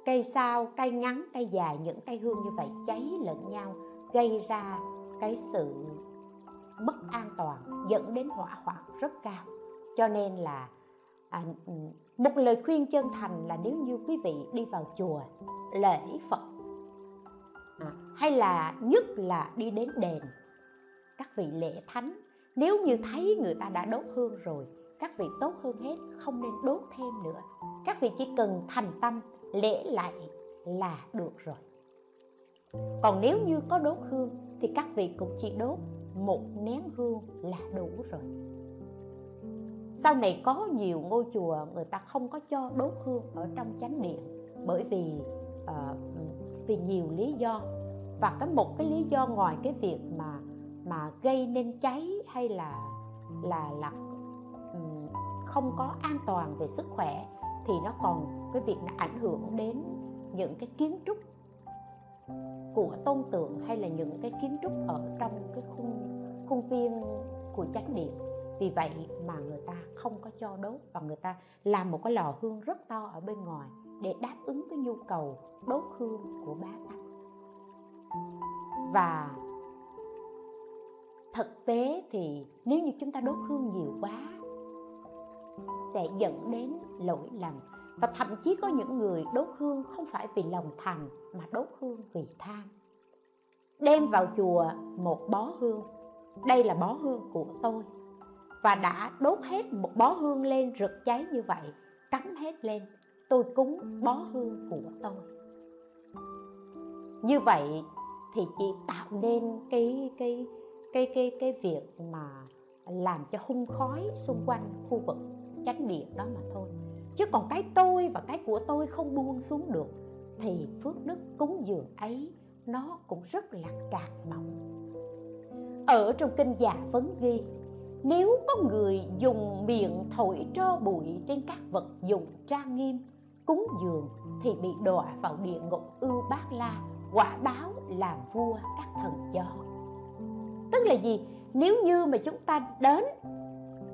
cây sau cây ngắn cây dài những cây hương như vậy cháy lẫn nhau gây ra cái sự mất an toàn dẫn đến hỏa hoạn rất cao. Cho nên là à, một lời khuyên chân thành là nếu như quý vị đi vào chùa lễ phật à, hay là nhất là đi đến đền các vị lễ thánh nếu như thấy người ta đã đốt hương rồi các vị tốt hơn hết không nên đốt thêm nữa. Các vị chỉ cần thành tâm lễ lại là được rồi. Còn nếu như có đốt hương thì các vị cũng chỉ đốt một nén hương là đủ rồi. Sau này có nhiều ngôi chùa người ta không có cho đốt hương ở trong chánh điện bởi vì uh, vì nhiều lý do. Và cái một cái lý do ngoài cái việc mà mà gây nên cháy hay là là là không có an toàn về sức khỏe thì nó còn, cái việc nó ảnh hưởng đến những cái kiến trúc của tôn tượng hay là những cái kiến trúc ở trong cái khung, khuôn viên của chánh điện. Vì vậy mà người ta không có cho đốt và người ta làm một cái lò hương rất to ở bên ngoài để đáp ứng cái nhu cầu đốt hương của bá tánh. Và thực tế thì nếu như chúng ta đốt hương nhiều quá, sẽ dẫn đến lỗi lầm. Và thậm chí có những người đốt hương không phải vì lòng thành, mà đốt hương vì tham. Đem vào chùa một bó hương. Đây là bó hương của tôi. Và đã đốt hết một bó hương lên rực cháy như vậy, cắm hết lên, tôi cúng bó hương của tôi. Như vậy thì chỉ tạo nên cái cái cái cái cái việc mà làm cho hung khói xung quanh khu vực chánh điện đó mà thôi. Chứ còn cái tôi và cái của tôi không buông xuống được, thì phước đức cúng dường ấy nó cũng rất là cạn mỏng ở trong kinh giả vấn ghi, nếu có người dùng miệng thổi tro bụi trên các vật dụng trang nghiêm, cúng dường thì bị đọa vào địa ngục ưu bát la, quả báo làm vua các thần gió tức là gì? Nếu như mà chúng ta đến,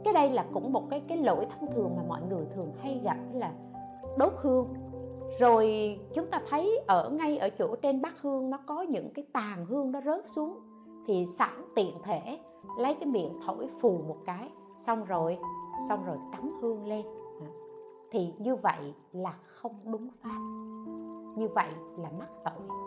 cái đây là cũng một cái cái lỗi thông thường mà mọi người thường hay gặp là đốt hương. Rồi chúng ta thấy ở, ngay ở chỗ trên bát hương nó có những cái tàn hương nó rớt xuống, thì sẵn tiện thể lấy cái miệng thổi phù một cái, xong rồi xong rồi cắm hương lên. Thì như vậy là không đúng pháp. Như vậy là mắc tội.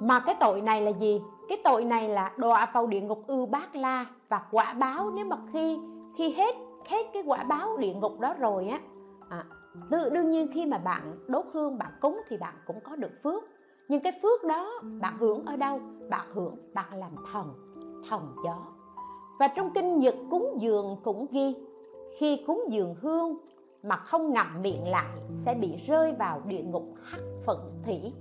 Mà cái tội này là gì? Cái tội này là đọa vào địa ngục ưu bát la và quả báo. Nếu mà khi khi hết hết cái quả báo địa ngục đó rồi á à, đương nhiên khi mà bạn đốt hương bạn cúng thì bạn cũng có được phước. Nhưng cái phước đó bạn hưởng ở đâu? Bạn hưởng bạn làm thần thần gió và trong kinh nhật cúng dường cũng ghi khi cúng dường hương mà không ngậm miệng lại sẽ bị rơi vào địa ngục hắc phận thủy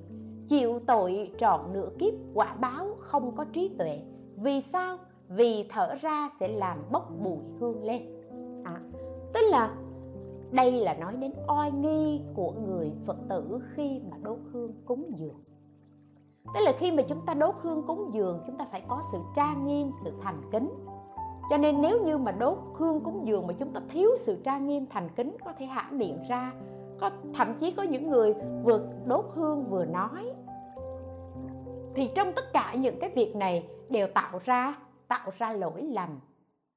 chịu tội trọn nửa kiếp quả báo không có trí tuệ. Vì sao? Vì thở ra sẽ làm bốc bụi hương lên. À, tức là đây là nói đến oai nghi của người phật tử khi mà đốt hương cúng dường. Tức là khi mà chúng ta đốt hương cúng dường chúng ta phải có sự trang nghiêm sự thành kính. Cho nên nếu như mà đốt hương cúng dường mà chúng ta thiếu sự trang nghiêm thành kính có thể hãm miệng ra. Có thậm chí có những người vừa đốt hương vừa nói thì trong tất cả những cái việc này đều tạo ra tạo ra lỗi lầm.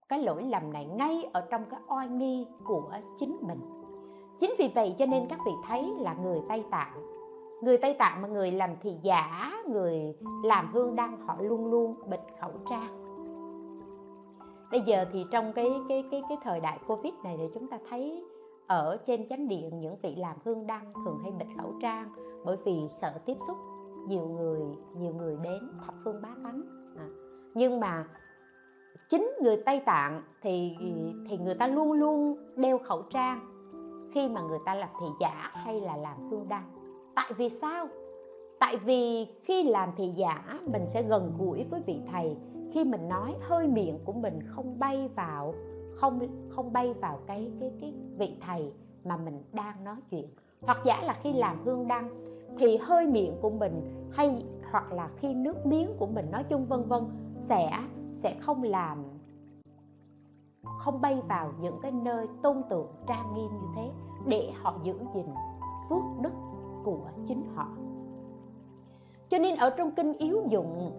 Cái lỗi lầm này ngay ở trong cái oai nghi của chính mình. Chính vì vậy cho nên các vị thấy là người tây tạng, người tây tạng mà người làm thị giả, người làm hương đăng, họ luôn luôn bịt khẩu trang. Bây giờ thì trong cái cái cái cái thời đại covid này thì chúng ta thấy ở trên chánh điện những vị làm hương đăng thường hay bịt khẩu trang bởi vì sợ tiếp xúc nhiều người nhiều người đến thập phương bá tánh à. nhưng mà chính người tây tạng thì thì người ta luôn luôn đeo khẩu trang khi mà người ta làm thị giả hay là làm hương đăng tại vì sao? Tại vì khi làm thị giả, mình sẽ gần gũi với vị thầy. Khi mình nói, hơi miệng của mình không bay vào, không không bay vào cái cái cái vị thầy mà mình đang nói chuyện. Hoặc giả là khi làm hương đăng thì hơi miệng của mình hay hoặc là khi nước miếng của mình nói chung vân vân sẽ sẽ không làm không bay vào những cái nơi tôn tượng trang nghiêm như thế để họ giữ gìn phước đức của chính họ. Cho nên ở trong kinh yếu dụng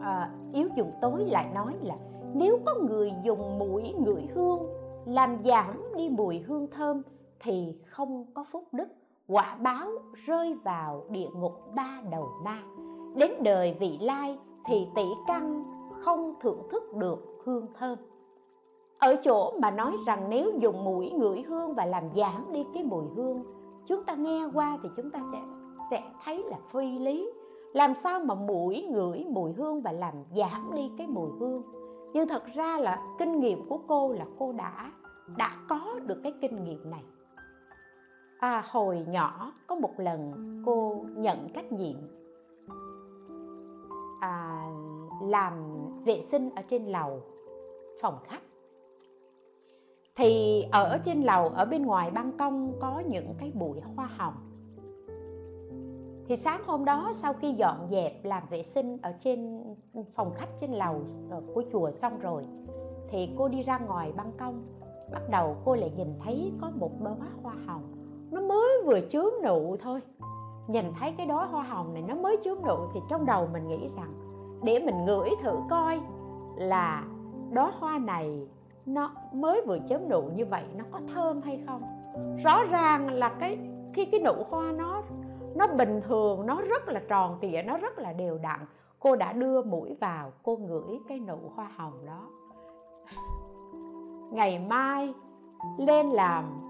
à, yếu dụng tối lại nói là nếu có người dùng mũi ngửi hương làm giảm đi mùi hương thơm thì không có phúc đức quả báo rơi vào địa ngục ba đầu ma. Đến đời vị lai thì tỷ căn không thưởng thức được hương thơm. Ở chỗ mà nói rằng nếu dùng mũi ngửi hương và làm giảm đi cái mùi hương, chúng ta nghe qua thì chúng ta sẽ sẽ thấy là phi lý. Làm sao mà mũi ngửi mùi hương và làm giảm đi cái mùi hương? Nhưng thật ra là kinh nghiệm của cô là cô đã đã có được cái kinh nghiệm này à, hồi nhỏ có một lần cô nhận trách nhiệm. À, làm vệ sinh ở trên lầu phòng khách. Thì ở trên lầu ở bên ngoài ban công có những cái bụi hoa hồng. Thì sáng hôm đó sau khi dọn dẹp làm vệ sinh ở trên phòng khách trên lầu của chùa xong rồi thì cô đi ra ngoài ban công. Bắt đầu cô lại nhìn thấy có một đóa hoa hồng nó mới vừa chớm nụ thôi. Nhìn thấy cái đóa hoa hồng này nó mới chớm nụ thì trong đầu mình nghĩ rằng, để mình ngửi thử coi là đóa hoa này nó mới vừa chớm nụ như vậy nó có thơm hay không. Rõ ràng là cái, khi cái nụ hoa nó nó bình thường, nó rất là tròn trịa, nó rất là đều đặn, cô đã đưa mũi vào, cô ngửi cái nụ hoa hồng đó. Ngày mai lên làm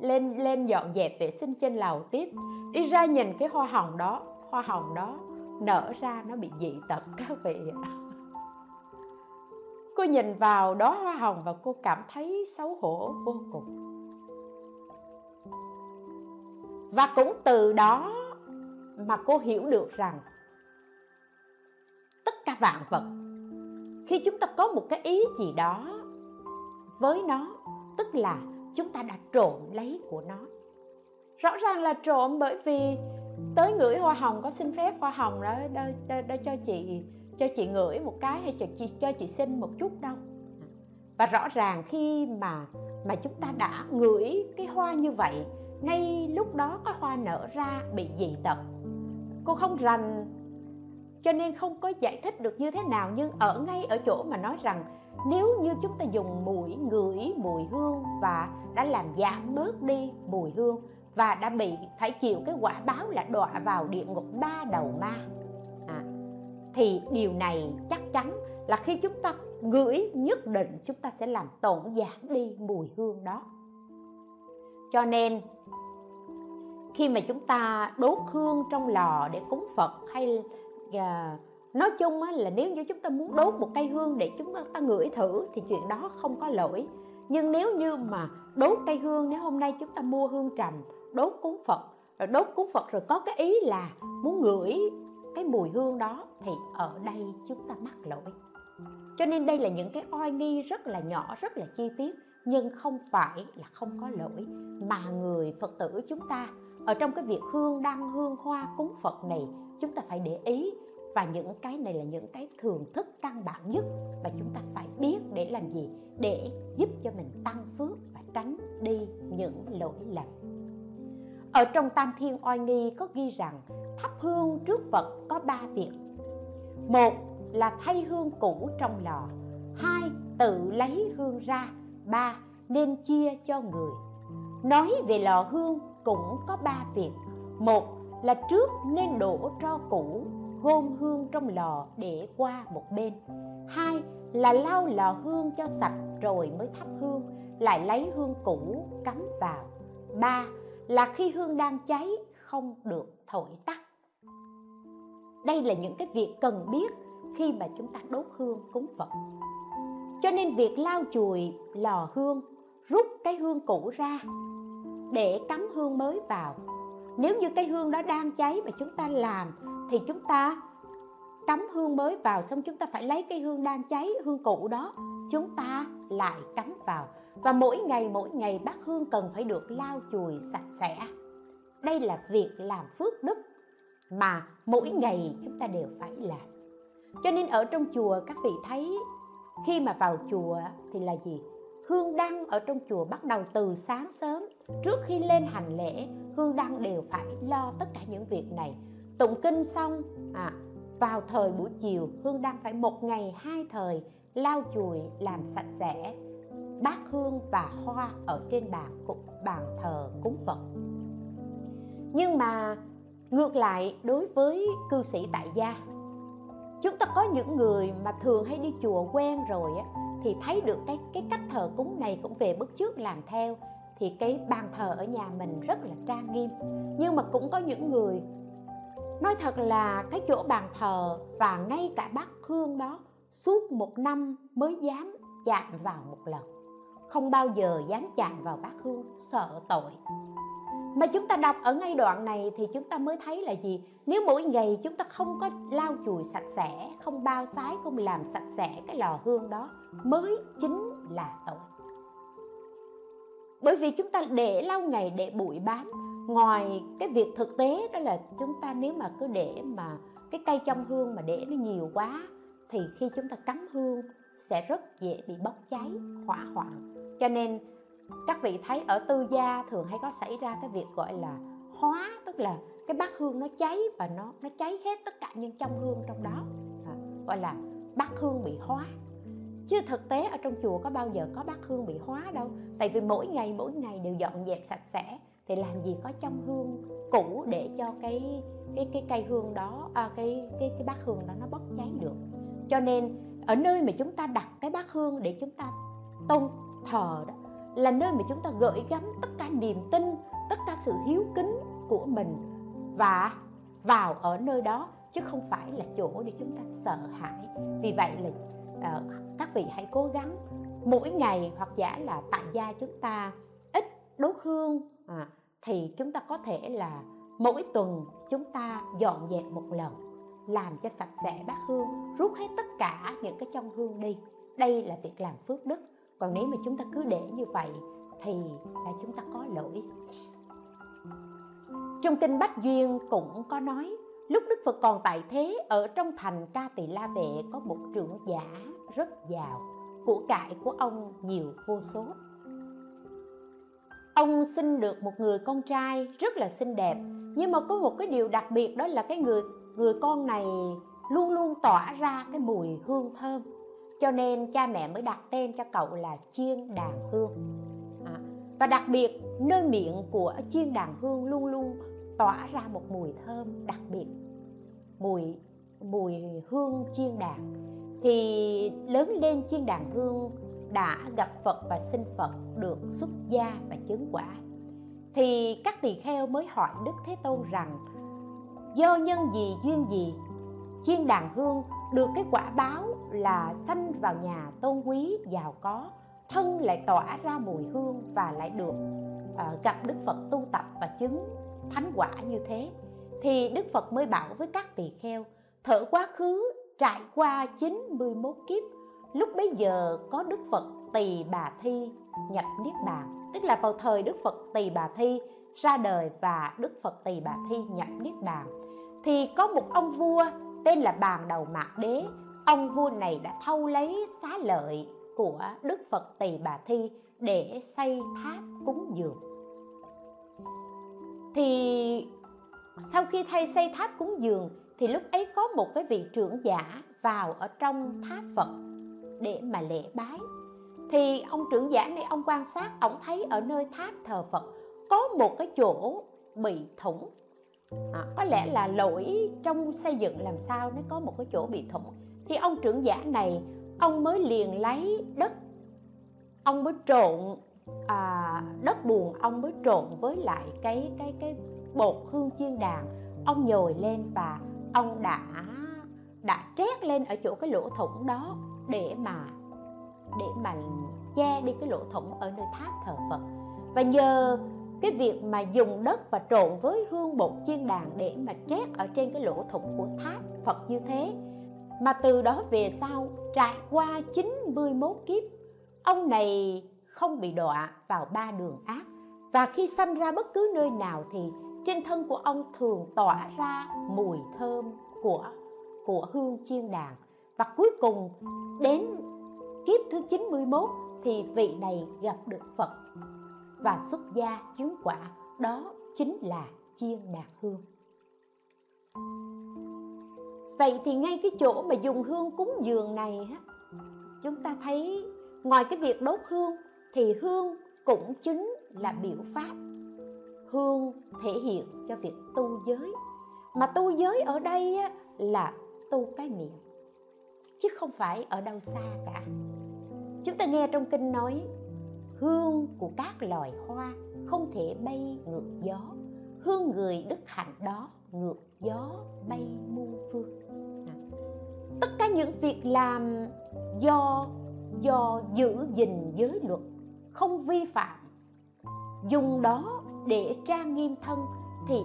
lên lên dọn dẹp vệ sinh trên lầu tiếp. Đi ra nhìn cái hoa hồng đó, hoa hồng đó nở ra, nó bị dị tật các vị cô nhìn vào đó hoa hồng và cô cảm thấy xấu hổ vô cùng. Và cũng từ đó mà cô hiểu được rằng tất cả vạn vật, khi chúng ta có một cái ý gì đó với nó, tức là chúng ta đã trộm lấy của nó. Rõ ràng là trộm bởi vì tới ngửi hoa hồng có xin phép hoa hồng đó, đó, đó, đó cho chị cho chị ngửi một cái hay cho chị cho chị xin một chút đâu. Và rõ ràng khi mà mà chúng ta đã ngửi cái hoa như vậy ngay lúc đó có hoa nở ra bị dị tật. Cô không rành cho nên không có giải thích được như thế nào nhưng ở ngay ở chỗ mà nói rằng nếu như chúng ta dùng mũi ngửi mùi hương và đã làm giảm bớt đi mùi hương và đã bị phải chịu cái quả báo là đọa vào địa ngục ba đầu ma. À, thì điều này chắc chắn là khi chúng ta ngửi nhất định chúng ta sẽ làm tổn giảm đi mùi hương đó. Cho nên khi mà chúng ta đốt hương trong lò để cúng phật hay uh, nói chung là nếu như chúng ta muốn đốt một cây hương để chúng ta ngửi thử thì chuyện đó không có lỗi. Nhưng nếu như mà đốt cây hương, nếu hôm nay chúng ta mua hương trầm, đốt cúng phật, rồi đốt cúng phật rồi có cái ý là muốn ngửi cái mùi hương đó thì ở đây chúng ta mắc lỗi. Cho nên đây là những cái oai nghi rất là nhỏ, rất là chi tiết, nhưng không phải là không có lỗi. Mà người phật tử chúng ta, ở trong cái việc hương đăng, hương hoa cúng phật này, chúng ta phải để ý và những cái này là những cái thường thức căn bản nhất mà chúng ta phải biết để làm gì? Để giúp cho mình tăng phước và tránh đi những lỗi lầm. Ở trong tam thiên oai nghi có ghi rằng thắp hương trước phật có ba việc. Một là thay hương cũ trong lò. Hai, tự lấy hương ra. Ba, nên chia cho người. Nói về lò hương cũng có ba việc. Một là trước nên đổ tro cũ gom hương trong lò để qua một bên. Hai là lau lò hương cho sạch rồi mới thắp hương, lại lấy hương cũ cắm vào. Ba là khi hương đang cháy không được thổi tắt. Đây là những cái việc cần biết khi mà chúng ta đốt hương cúng phật. Cho nên việc lau chùi lò hương, rút cái hương cũ ra để cắm hương mới vào. Nếu như cái hương đó đang cháy mà chúng ta làm thì chúng ta cắm hương mới vào, xong chúng ta phải lấy cái hương đang cháy, hương cũ đó, chúng ta lại cắm vào. Và mỗi ngày mỗi ngày bát hương cần phải được lau chùi sạch sẽ. Đây là việc làm phước đức mà mỗi ngày chúng ta đều phải làm. Cho nên ở trong chùa, các vị thấy khi mà vào chùa thì là gì? Hương đăng ở trong chùa bắt đầu từ sáng sớm. Trước khi lên hành lễ, hương đăng đều phải lo tất cả những việc này tụng kinh xong à, vào thời buổi chiều hương đang phải một ngày hai thời lau chùi làm sạch sẽ bát hương và hoa ở trên bàn bàn thờ cúng phật. Nhưng mà ngược lại đối với cư sĩ tại gia chúng ta có những người mà thường hay đi chùa quen rồi á thì thấy được cái cái cách thờ cúng này cũng về bước trước làm theo thì cái bàn thờ ở nhà mình rất là trang nghiêm. Nhưng mà cũng có những người nói thật là cái chỗ bàn thờ và ngay cả bát hương đó, suốt một năm mới dám chạm vào một lần. Không bao giờ dám chạm vào bát hương, sợ tội. Mà chúng ta đọc ở ngay đoạn này thì chúng ta mới thấy là gì? Nếu mỗi ngày chúng ta không có lau chùi sạch sẽ, không bao sái, không làm sạch sẽ cái lò hương đó, mới chính là tội. Bởi vì chúng ta để lâu ngày để bụi bám ngoài cái việc thực tế đó là chúng ta nếu mà cứ để mà cái cây trong hương mà để nó nhiều quá thì khi chúng ta cắm hương sẽ rất dễ bị bốc cháy hỏa hoạn. Cho nên các vị thấy ở tư gia thường hay có xảy ra cái việc gọi là hóa tức là cái bát hương nó cháy và nó nó cháy hết tất cả những trong hương trong đó. À, gọi là bát hương bị hóa. Chứ thực tế ở trong chùa có bao giờ có bát hương bị hóa đâu. Tại vì mỗi ngày mỗi ngày đều dọn dẹp sạch sẽ thì làm gì có trong hương cũ để cho cái cái cái cây hương đó à, cái cái cái bát hương đó nó bốc cháy được. Cho nên ở nơi mà chúng ta đặt cái bát hương để chúng ta tôn thờ đó là nơi mà chúng ta gửi gắm tất cả niềm tin tất cả sự hiếu kính của mình và vào ở nơi đó chứ không phải là chỗ để chúng ta sợ hãi. Vì vậy là uh, các vị hãy cố gắng mỗi ngày hoặc giả là tại gia chúng ta ít đốt hương à, thì chúng ta có thể là mỗi tuần chúng ta dọn dẹp một lần làm cho sạch sẽ bát hương rút hết tất cả những cái trong hương đi. Đây là việc làm phước đức. Còn nếu mà chúng ta cứ để như vậy thì là chúng ta có lỗi. Trong kinh bách duyên cũng có nói lúc đức phật còn tại thế ở trong thành ca tỳ la vệ có một trưởng giả rất giàu của cải của ông nhiều vô số ông sinh được một người con trai rất là xinh đẹp. Nhưng mà có một cái điều đặc biệt đó là cái người người con này luôn luôn tỏa ra cái mùi hương thơm. Cho nên cha mẹ mới đặt tên cho cậu là chiên đàn hương. À, và đặc biệt nơi miệng của chiên đàn hương luôn luôn tỏa ra một mùi thơm đặc biệt. Mùi mùi hương chiên đàn. Thì lớn lên chiên đàn hương đã gặp Phật và xin Phật được xuất gia và chứng quả. Thì các tỳ kheo mới hỏi Đức Thế Tôn rằng do nhân gì duyên gì? Chiên đàn hương được cái quả báo là sanh vào nhà tôn quý giàu có thân lại tỏa ra mùi hương và lại được uh, gặp Đức Phật tu tập và chứng thánh quả như thế? Thì Đức Phật mới bảo với các tỳ kheo thở quá khứ trải qua 91 kiếp lúc bấy giờ có Đức Phật Tỳ Bà Thi nhập Niết Bàn, tức là vào thời Đức Phật Tỳ Bà Thi ra đời và Đức Phật Tỳ Bà Thi nhập Niết Bàn, thì có một ông vua tên là Bàn Đầu Mạc Đế. Ông vua này đã thâu lấy xá lợi của Đức Phật Tỳ Bà Thi để xây tháp cúng dường. Thì sau khi thay xây tháp cúng dường, thì lúc ấy có một cái vị trưởng giả vào ở trong tháp Phật để mà lễ bái. Thì ông trưởng giả này ông quan sát ông thấy ở nơi tháp thờ Phật có một cái chỗ bị thủng. À, có lẽ là lỗi trong xây dựng làm sao nó có một cái chỗ bị thủng. Thì ông trưởng giả này ông mới liền lấy đất ông mới trộn à, đất buồn ông mới trộn với lại cái cái cái bột hương chiên đàn. Ông nhồi lên và ông đã đã trét lên ở chỗ cái lỗ thủng đó để mà để mà che đi cái lỗ thủng ở nơi tháp thờ Phật. Và nhờ cái việc mà dùng đất và trộn với hương bột chiên đàn để mà trét ở trên cái lỗ thủng của tháp Phật như thế, mà từ đó về sau trải qua 91 kiếp, ông này không bị đọa vào ba đường ác. Và khi sanh ra bất cứ nơi nào thì trên thân của ông thường tỏa ra mùi thơm của của hương chiên đàn và cuối cùng, đến kiếp thứ 91 thì vị này gặp được Phật. Và xuất gia chứng quả, đó chính là chiên đàn hương. Vậy thì ngay cái chỗ mà dùng hương cúng dường này á, chúng ta thấy ngoài cái việc đốt hương, thì hương cũng chính là biểu pháp hương thể hiện cho việc tu giới. Mà tu giới ở đây là tu cái miệng chứ không phải ở đâu xa cả chúng ta nghe trong kinh nói, hương của các loài hoa không thể bay ngược gió, hương người đức hạnh đó ngược gió bay muôn phương à. tất cả những việc làm do do giữ gìn giới luật, không vi phạm, dùng đó để trang nghiêm thân thì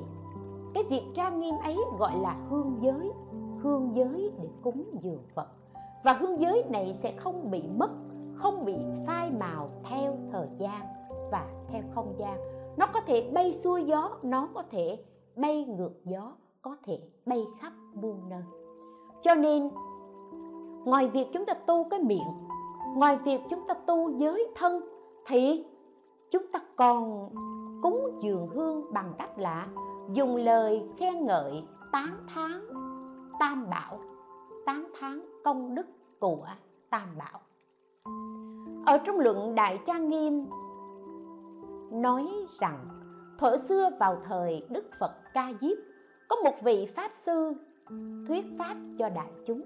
cái việc trang nghiêm ấy gọi là hương giới hương giới để cúng dường phật và hương giới này sẽ không bị mất, không bị phai màu theo thời gian và theo không gian. Nó có thể bay xuôi gió, nó có thể bay ngược gió, có thể bay khắp muôn nơi. Cho nên, ngoài việc chúng ta tu cái miệng, ngoài việc chúng ta tu giới thân, thì chúng ta còn cúng dường hương bằng cách là dùng lời khen ngợi, tán thán, tam bảo tán thán công đức của tam bảo. Ở trong luận đại trang nghiêm, nói rằng, thuở xưa vào thời đức phật ca diếp, có một vị pháp sư thuyết pháp cho đại chúng.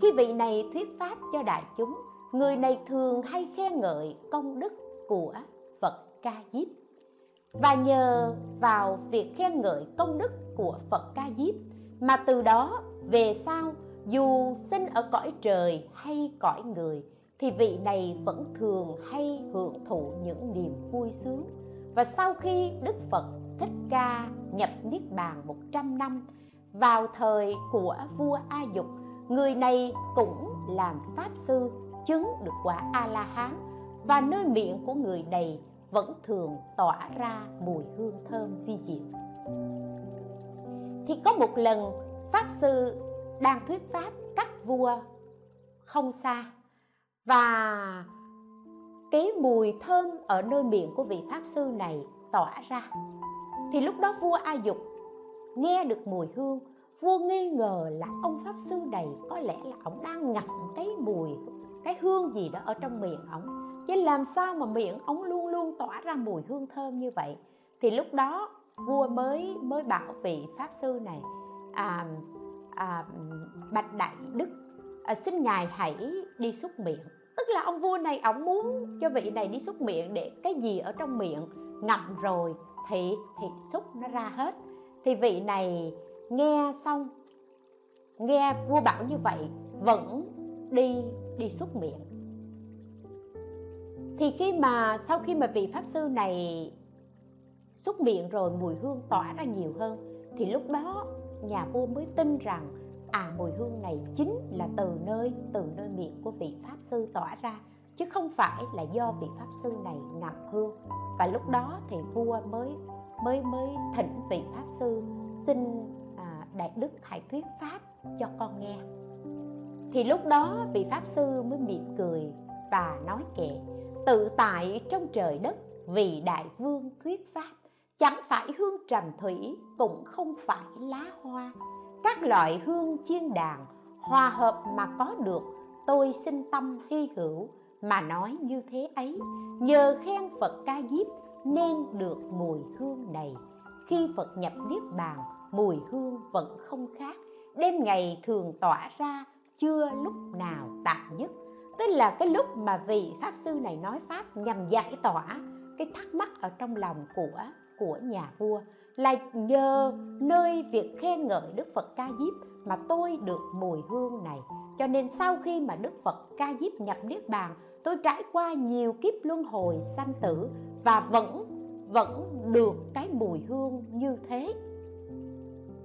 Khi vị này thuyết pháp cho đại chúng, người này thường hay khen ngợi công đức của phật ca diếp. Và nhờ vào việc khen ngợi công đức của phật ca diếp mà từ đó về sau dù sinh ở cõi trời hay cõi người, thì vị này vẫn thường hay hưởng thụ những niềm vui sướng và sau khi Đức Phật Thích Ca nhập Niết Bàn 100 năm, vào thời của vua A Dục, người này cũng làm pháp sư, chứng được quả A La Hán và nơi miệng của người này vẫn thường tỏa ra mùi hương thơm vi diệu. Thì có một lần, pháp sư đang thuyết pháp cách vua không xa. Và cái mùi thơm ở nơi miệng của vị pháp sư này tỏa ra. Thì lúc đó vua a dục nghe được mùi hương vua nghi ngờ là ông pháp sư này có lẽ là ông đang ngậm cái mùi cái hương gì đó ở trong miệng ông. Chứ làm sao mà miệng ông luôn luôn tỏa ra mùi hương thơm như vậy? Thì lúc đó vua mới mới bảo vị pháp sư này à, à, bạch đại đức à, xin ngài hãy đi xúc miệng. Tức là ông vua này ông muốn cho vị này đi xúc miệng để cái gì ở trong miệng ngậm rồi thì thì xúc nó ra hết. Thì vị này nghe xong nghe vua bảo như vậy vẫn đi đi xúc miệng. Thì khi mà sau khi mà vị pháp sư này xúc miệng rồi mùi hương tỏa ra nhiều hơn thì lúc đó nhà vua mới tin rằng à mùi hương này chính là từ nơi từ nơi miệng của vị pháp sư tỏa ra chứ không phải là do vị pháp sư này ngậm hương. Và lúc đó thì vua mới mới mới thỉnh vị pháp sư xin à, đại đức hãy thuyết pháp cho con nghe. Thì lúc đó vị pháp sư mới mỉm cười và nói kệ tự tại trong trời đất vì đại vương thuyết pháp chẳng phải hương trầm thủy, cũng không phải lá hoa. Các loại hương chiên đàn, hòa hợp mà có được, tôi sinh tâm hy hữu mà nói như thế ấy. Nhờ khen phật ca diếp nên được mùi hương này. Khi phật nhập niết bàn, mùi hương vẫn không khác. Đêm ngày thường tỏa ra, chưa lúc nào tạm nhất. Tức là cái lúc mà vị pháp sư này nói pháp nhằm giải tỏa cái thắc mắc ở trong lòng của của nhà vua là nhờ nơi việc khen ngợi Đức Phật Ca Diếp mà tôi được mùi hương này. Cho nên sau khi mà Đức Phật Ca Diếp nhập Niết Bàn, tôi trải qua nhiều kiếp luân hồi sanh tử và vẫn vẫn được cái mùi hương như thế.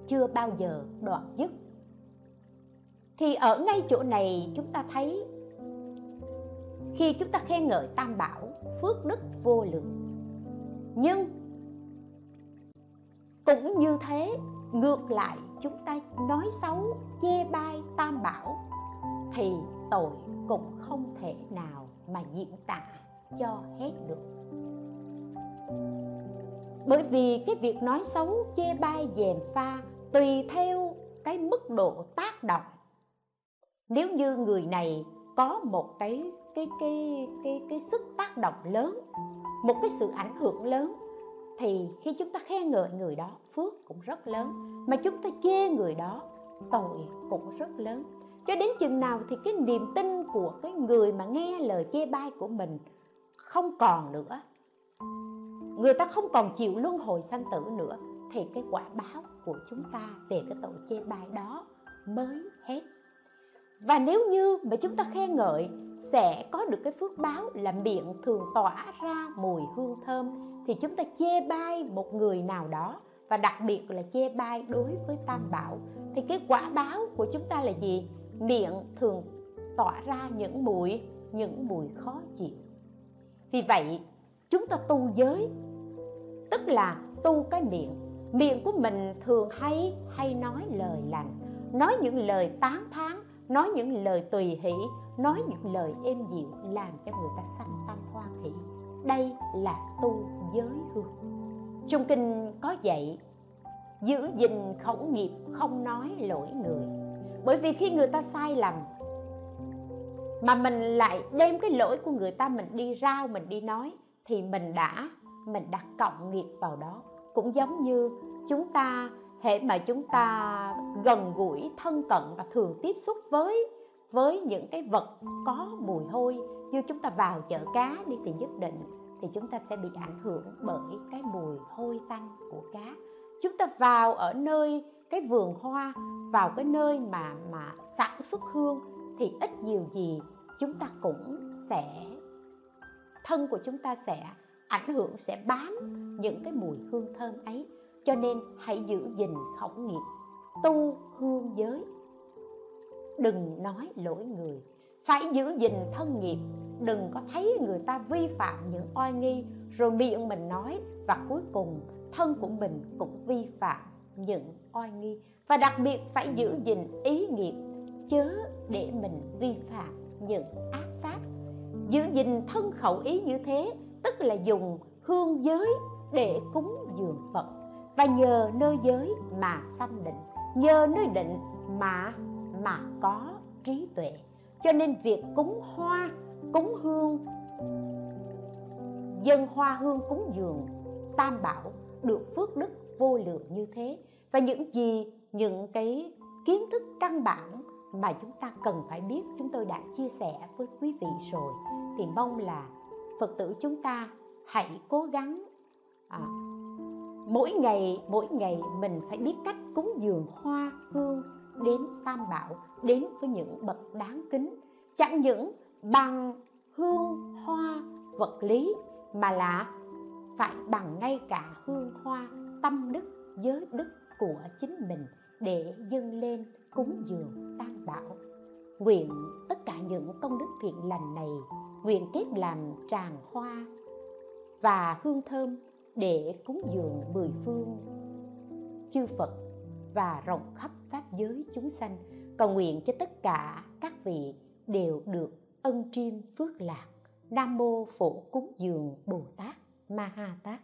Chưa bao giờ đoạn dứt. Thì ở ngay chỗ này chúng ta thấy khi chúng ta khen ngợi Tam Bảo, phước đức vô lượng. Nhưng cũng như thế, ngược lại, chúng ta nói xấu, chê bai tam bảo, thì tội cũng không thể nào mà diễn tả cho hết được. Bởi vì cái việc nói xấu, chê bai, dèm pha tùy theo cái mức độ tác động. Nếu như người này có một cái cái cái cái cái sức tác động lớn, một cái sự ảnh hưởng lớn thì khi chúng ta khen ngợi người đó, phước cũng rất lớn. Mà chúng ta chê người đó, tội cũng rất lớn. Cho đến chừng nào thì cái niềm tin của cái người mà nghe lời chê bai của mình không còn nữa. Người ta không còn chịu luân hồi sanh tử nữa. Thì cái quả báo của chúng ta về cái tội chê bai đó mới hết. Và nếu như mà chúng ta khen ngợi, sẽ có được cái phước báo là miệng thường tỏa ra mùi hương thơm thì chúng ta chê bai một người nào đó, và đặc biệt là chê bai đối với tam bảo, thì cái quả báo của chúng ta là gì? Miệng thường tỏa ra những mùi những mùi khó chịu. Vì vậy, chúng ta tu giới, tức là tu cái miệng. Miệng của mình thường hay hay nói lời lành, nói những lời tán thán, nói những lời tùy hỷ, nói những lời êm dịu, làm cho người ta sanh tâm hoan hỷ đây là tu giới hương. Trong kinh có dạy, giữ gìn khẩu nghiệp không nói lỗi người. Bởi vì khi người ta sai lầm, mà mình lại đem cái lỗi của người ta mình đi rao, mình đi nói, thì mình đã, mình đặt cộng nghiệp vào đó. Cũng giống như chúng ta hệ mà chúng ta gần gũi, thân cận và thường tiếp xúc với với những cái vật có mùi hôi như chúng ta vào chợ cá đi thì nhất định thì chúng ta sẽ bị ảnh hưởng bởi cái mùi hôi tanh của cá. Chúng ta vào ở nơi cái vườn hoa, vào cái nơi mà mà sản xuất hương thì ít nhiều gì chúng ta cũng sẽ, thân của chúng ta sẽ ảnh hưởng, sẽ bám những cái mùi hương thơm ấy. Cho nên hãy giữ gìn khẩu nghiệp, tu hương giới. Đừng nói lỗi người, phải giữ gìn thân nghiệp đừng có thấy người ta vi phạm những oai nghi, rồi miệng mình nói, và cuối cùng thân của mình cũng vi phạm những oai nghi. Và đặc biệt phải giữ gìn ý nghiệp chớ để mình vi phạm những ác pháp. Giữ gìn thân khẩu ý như thế, tức là dùng hương giới để cúng dường phật. Và nhờ nơi giới mà sanh định, nhờ nơi định mà mà có trí tuệ. Cho nên việc cúng hoa cúng hương dân hoa hương cúng dường tam bảo được phước đức vô lượng như thế. Và những gì những cái kiến thức căn bản mà chúng ta cần phải biết chúng tôi đã chia sẻ với quý vị rồi. Thì mong là phật tử chúng ta hãy cố gắng à, mỗi ngày mỗi ngày mình phải biết cách cúng dường hoa hương đến tam bảo đến với những bậc đáng kính. Chẳng những bằng hương, hoa, vật lý, mà là phải bằng ngay cả hương, hoa, tâm đức, giới đức của chính mình để dâng lên cúng dường tam bảo. Nguyện tất cả những công đức thiện lành này, nguyện kết làm tràng hoa và hương thơm để cúng dường mười phương. Chư Phật và rộng khắp pháp giới chúng sanh, cầu nguyện cho tất cả các vị đều được ân triêm phước lạc nam mô phổ cúng dường bồ tát ma ha tát.